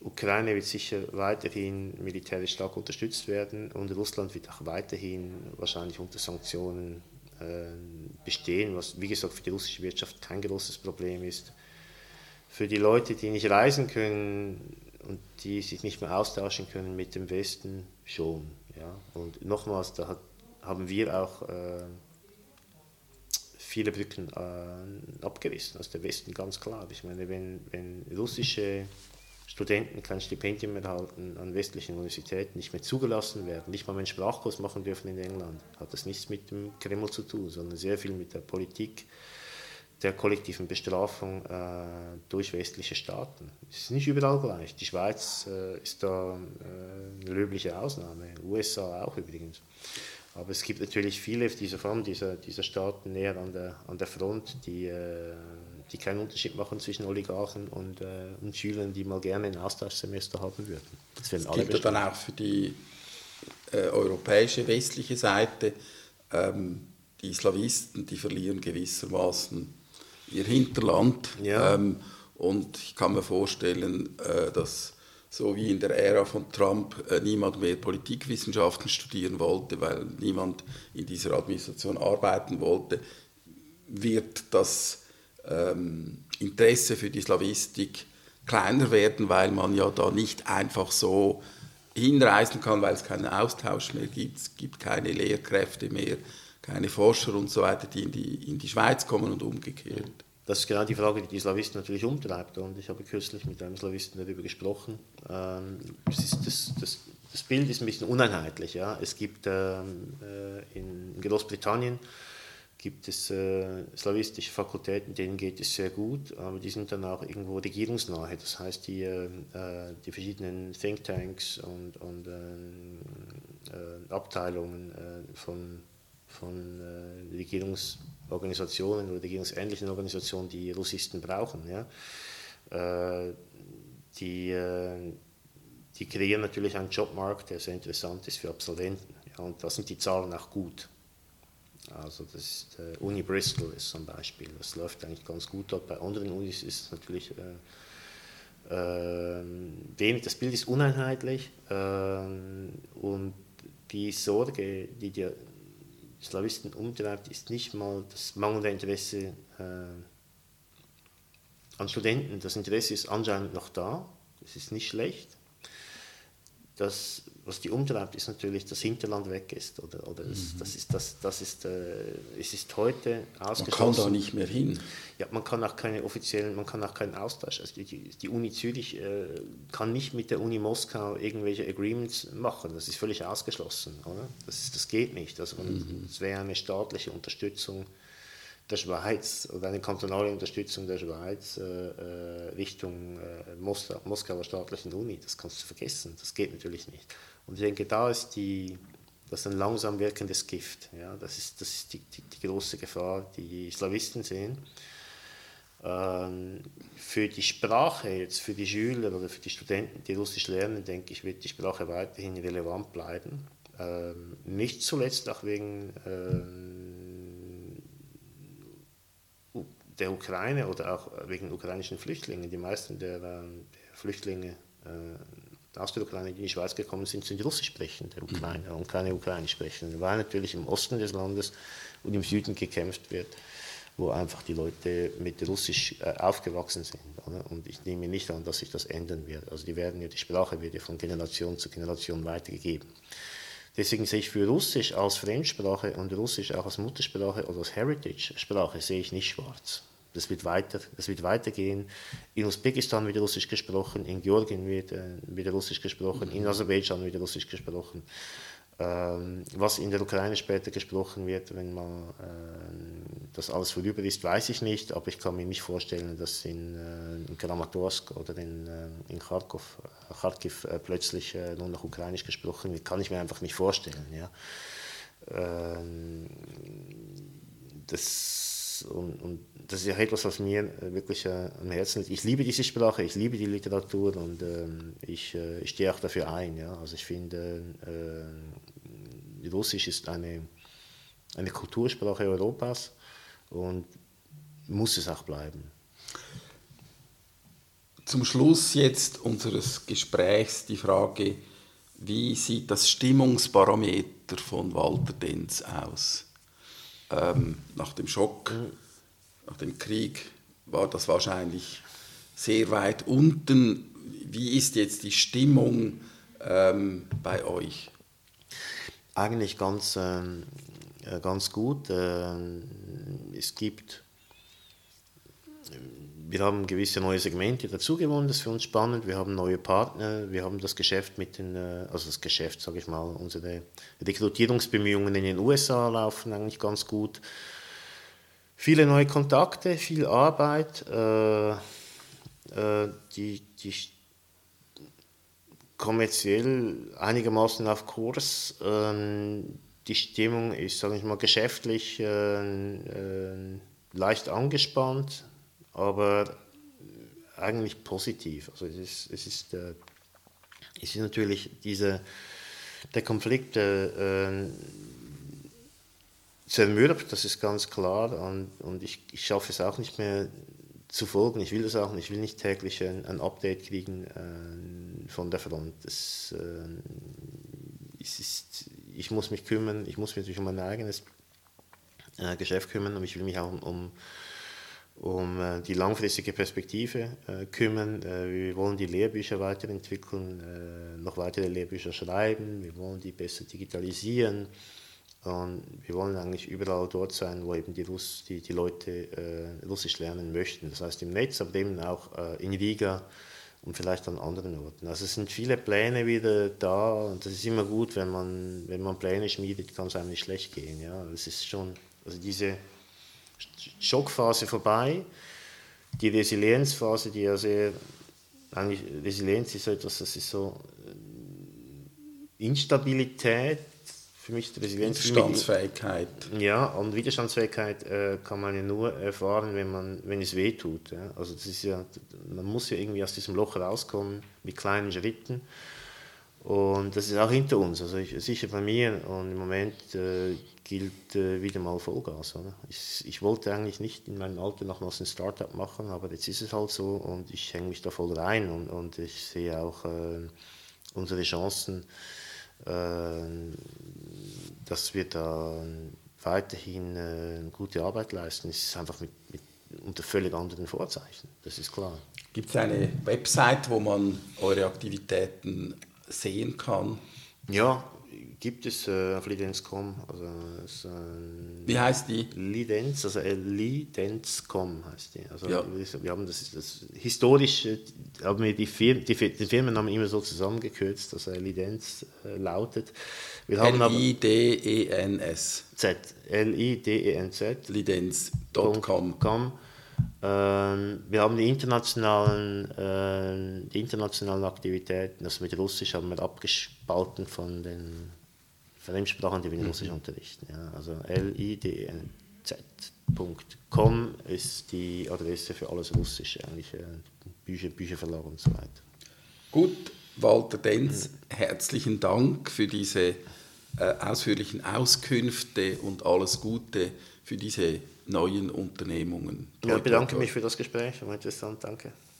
Ukraine wird sicher weiterhin militärisch stark unterstützt werden und Russland wird auch weiterhin wahrscheinlich unter Sanktionen äh, bestehen, was wie gesagt für die russische Wirtschaft kein großes Problem ist. Für die Leute, die nicht reisen können und die sich nicht mehr austauschen können mit dem Westen, schon. Ja? Und nochmals, da hat, haben wir auch äh, viele Brücken äh, abgerissen aus der Westen, ganz klar. Ich meine, wenn, wenn russische Studenten kein Stipendium mehr erhalten an westlichen Universitäten, nicht mehr zugelassen werden, nicht mal einen Sprachkurs machen dürfen in England, hat das nichts mit dem Kreml zu tun, sondern sehr viel mit der Politik der kollektiven Bestrafung äh, durch westliche Staaten. Es ist nicht überall gleich. Die Schweiz äh, ist da äh, eine löbliche Ausnahme, USA auch übrigens. Aber es gibt natürlich viele dieser, allem dieser, dieser Staaten näher an der, an der Front, die, äh, die keinen Unterschied machen zwischen Oligarchen und, äh, und Schülern, die mal gerne ein Austauschsemester haben würden. Das, das alle gilt dann auch für die äh, europäische westliche Seite. Ähm, die Islamisten, die verlieren gewissermaßen ihr Hinterland. Ja. Ähm, und ich kann mir vorstellen, äh, dass so wie in der Ära von Trump äh, niemand mehr Politikwissenschaften studieren wollte, weil niemand in dieser Administration arbeiten wollte, wird das ähm, Interesse für die Slawistik kleiner werden, weil man ja da nicht einfach so hinreisen kann, weil es keinen Austausch mehr gibt, es gibt keine Lehrkräfte mehr, keine Forscher und so weiter, die in die, in die Schweiz kommen und umgekehrt. Das ist genau die Frage, die die Slawisten natürlich umtreibt. Und ich habe kürzlich mit einem Slawisten darüber gesprochen. Ähm, das, ist, das, das, das, Bild ist ein bisschen uneinheitlich. Ja? Es gibt ähm, äh, in Großbritannien gibt es äh, slawistische Fakultäten, denen geht es sehr gut, aber die sind dann auch irgendwo regierungsnahe. Das heißt, die, äh, die verschiedenen Thinktanks und, und äh, äh Abteilungen äh, von, von äh, Regierungsorganisationen oder regierungsähnlichen Organisationen, die Russisten brauchen, ja, die, die kreieren natürlich einen Jobmarkt, der sehr interessant ist für Absolventen. Ja, und da sind die Zahlen auch gut. Also das ist, äh, Uni Bristol ist zum Beispiel, das läuft eigentlich ganz gut dort. Bei anderen Unis ist es natürlich äh, äh, wenig, das Bild ist uneinheitlich äh, und die Sorge, die die Slavisten umtreibt, ist nicht mal das mangelnde Interesse äh, an Studenten. Das Interesse ist anscheinend noch da, das ist nicht schlecht. Das was die umtreibt, ist natürlich, dass Hinterland weg ist. Oder, oder mhm. das ist, das, das ist, äh, es ist heute ausgeschlossen. Man kann da nicht mehr hin. Ja, man kann auch keine offiziellen, man kann auch keinen Austausch. Also die, die Uni Zürich äh, kann nicht mit der Uni Moskau irgendwelche Agreements machen. Das ist völlig ausgeschlossen. Oder? Das, ist, das geht nicht. Also, mhm. Das wäre eine staatliche Unterstützung der Schweiz oder eine kantonale Unterstützung der Schweiz äh, äh Richtung äh, Moskauer staatlichen Uni. Das kannst du vergessen. Das geht natürlich nicht. Und ich denke, da ist die, das ein langsam wirkendes Gift. Ja? Das ist, das ist die, die, die große Gefahr, die die Slawisten sehen. Ähm, für die Sprache, jetzt für die Schüler oder für die Studenten, die Russisch lernen, denke ich, wird die Sprache weiterhin relevant bleiben. Ähm, nicht zuletzt auch wegen ähm, der Ukraine oder auch wegen ukrainischen Flüchtlingen. Die meisten der, der Flüchtlinge äh, aus der Ukraine, die in die Schweiz gekommen sind, sind Russisch sprechende Ukrainer und keine Ukrainisch sprechenden, weil natürlich im Osten des Landes und im Süden gekämpft wird, wo einfach die Leute mit Russisch äh, aufgewachsen sind. Und ich nehme nicht an, dass sich das ändern wird. Also die werden ja, die Sprache wird ja von Generation zu Generation weitergegeben. Deswegen sehe ich für Russisch als Fremdsprache und Russisch auch als Muttersprache oder als Heritage-Sprache sehe ich nicht schwarz. Das wird, weiter, das wird weitergehen. In Usbekistan wird Russisch gesprochen, in Georgien wird, äh, wird Russisch gesprochen, in Aserbaidschan wird Russisch gesprochen. Ähm, was in der Ukraine später gesprochen wird, wenn man äh, das alles vorüber ist, weiß ich nicht, aber ich kann mir nicht vorstellen, dass in, äh, in Kramatorsk oder in, äh, in Kharkov, äh, Kharkiv plötzlich nur noch Ukrainisch gesprochen wird. Kann ich mir einfach nicht vorstellen. Ja. Ähm, das und, und das ist etwas, was mir wirklich äh, am Herzen liegt. Ich liebe diese Sprache, ich liebe die Literatur und ähm, ich, äh, stehe auch dafür ein. Ja? Also ich finde, äh, Russisch ist eine, eine Kultursprache Europas und muss es auch bleiben. Zum Schluss jetzt unseres Gesprächs die Frage, wie sieht das Stimmungsbarometer von Walter Denz aus? Ähm, nach dem Schock, mhm. nach dem Krieg war das wahrscheinlich sehr weit unten. Wie ist jetzt die Stimmung ähm, bei euch? Eigentlich ganz, ähm, äh, ganz gut. Ähm, es gibt wir haben gewisse neue Segmente dazugewonnen, das ist für uns spannend. Wir haben neue Partner, wir haben das Geschäft mit den, äh, also das Geschäft, sage ich mal, unsere Rekrutierungsbemühungen in den USA laufen eigentlich ganz gut. Viele neue Kontakte, viel Arbeit, äh, äh, die, die kommerziell einigermaßen auf Kurs. Äh, die Stimmung ist, sage ich mal, geschäftlich äh, äh, leicht angespannt aber eigentlich positiv. Also es ist, es ist, äh, es ist natürlich diese, der Konflikt äh, zermürbt, das ist ganz klar und, und ich, ich schaffe es auch nicht mehr zu folgen. Ich will das auch nicht. Ich will nicht täglich ein, ein Update kriegen äh, von der Front. Das, äh, ist, ich muss mich kümmern, ich muss mich um mein eigenes äh, Geschäft kümmern und ich will mich auch um, um um äh, die langfristige Perspektive äh, kümmern. Äh, wir wollen die Lehrbücher weiterentwickeln, noch weitere Lehrbücher schreiben, wir wollen die besser digitalisieren und wir wollen eigentlich überall dort sein, wo eben die, Russ, die, die Leute Russisch lernen möchten. Das heißt im Netz, aber eben auch in Riga und vielleicht an anderen Orten. Also es sind viele Pläne wieder da und das ist immer gut, wenn man, wenn man Pläne schmiedet, kann es einem nicht schlecht gehen. Ja? Es ist schon, also diese Schockphase vorbei. Die Resilienzphase, die ja sehr, eigentlich Resilienz ist so etwas, das ist so äh, Instabilität, für mich ist Resilienz. Widerstandsfähigkeit. Ja, und Widerstandsfähigkeit äh, kann man ja nur erfahren, wenn, man, wenn es weh tut. Ja? Also das ist ja, man muss ja irgendwie aus diesem Loch rauskommen mit kleinen Schritten. Und das ist auch hinter uns, also ich, sicher bei mir. Und im Moment äh, gilt äh, wieder mal Vollgas. Oder? Ich, ich, wollte eigentlich nicht in meinem Alter nochmals ein Startup machen, aber jetzt ist es halt so und ich hänge mich da voll rein und, und ich sehe auch äh, unsere Chancen, äh, dass wir da weiterhin äh, gute Arbeit leisten. Es ist einfach mit, mit, unter völlig anderen Vorzeichen, das ist klar. Gibt es eine Website, wo man eure Aktivitäten sehen kann? Ja, gibt es äh, auf Lidenz.com. Also, äh, Wie heißt die? Lidenz, also äh, Lidenz.com heißt die. Also, ja. wir, haben das, das historisch äh, haben wir die, Fir die, den Firmennamen immer so zusammengekürzt, dass er Lidenz lautet. L-I-D-E-N-S. Z. L-I-D-E-N-Z. Lidenz.com. Ähm, wir haben die internationalen, äh, die internationalen Aktivitäten, also mit Russisch haben wir abgespalten von den Fremdsprachen, die wir in mhm. Russisch unterrichten. Ja. Also lidnz.com ist die Adresse für alles Russische, eigentlich äh, Bücher, Bücherverlag und so weiter. Gut, Walter Denz, mhm. herzlichen Dank für diese äh, ausführlichen Auskünfte und alles Gute für diese neuen Unternehmungen. Ja, ich bedanke mich für das Gespräch, war interessant, danke.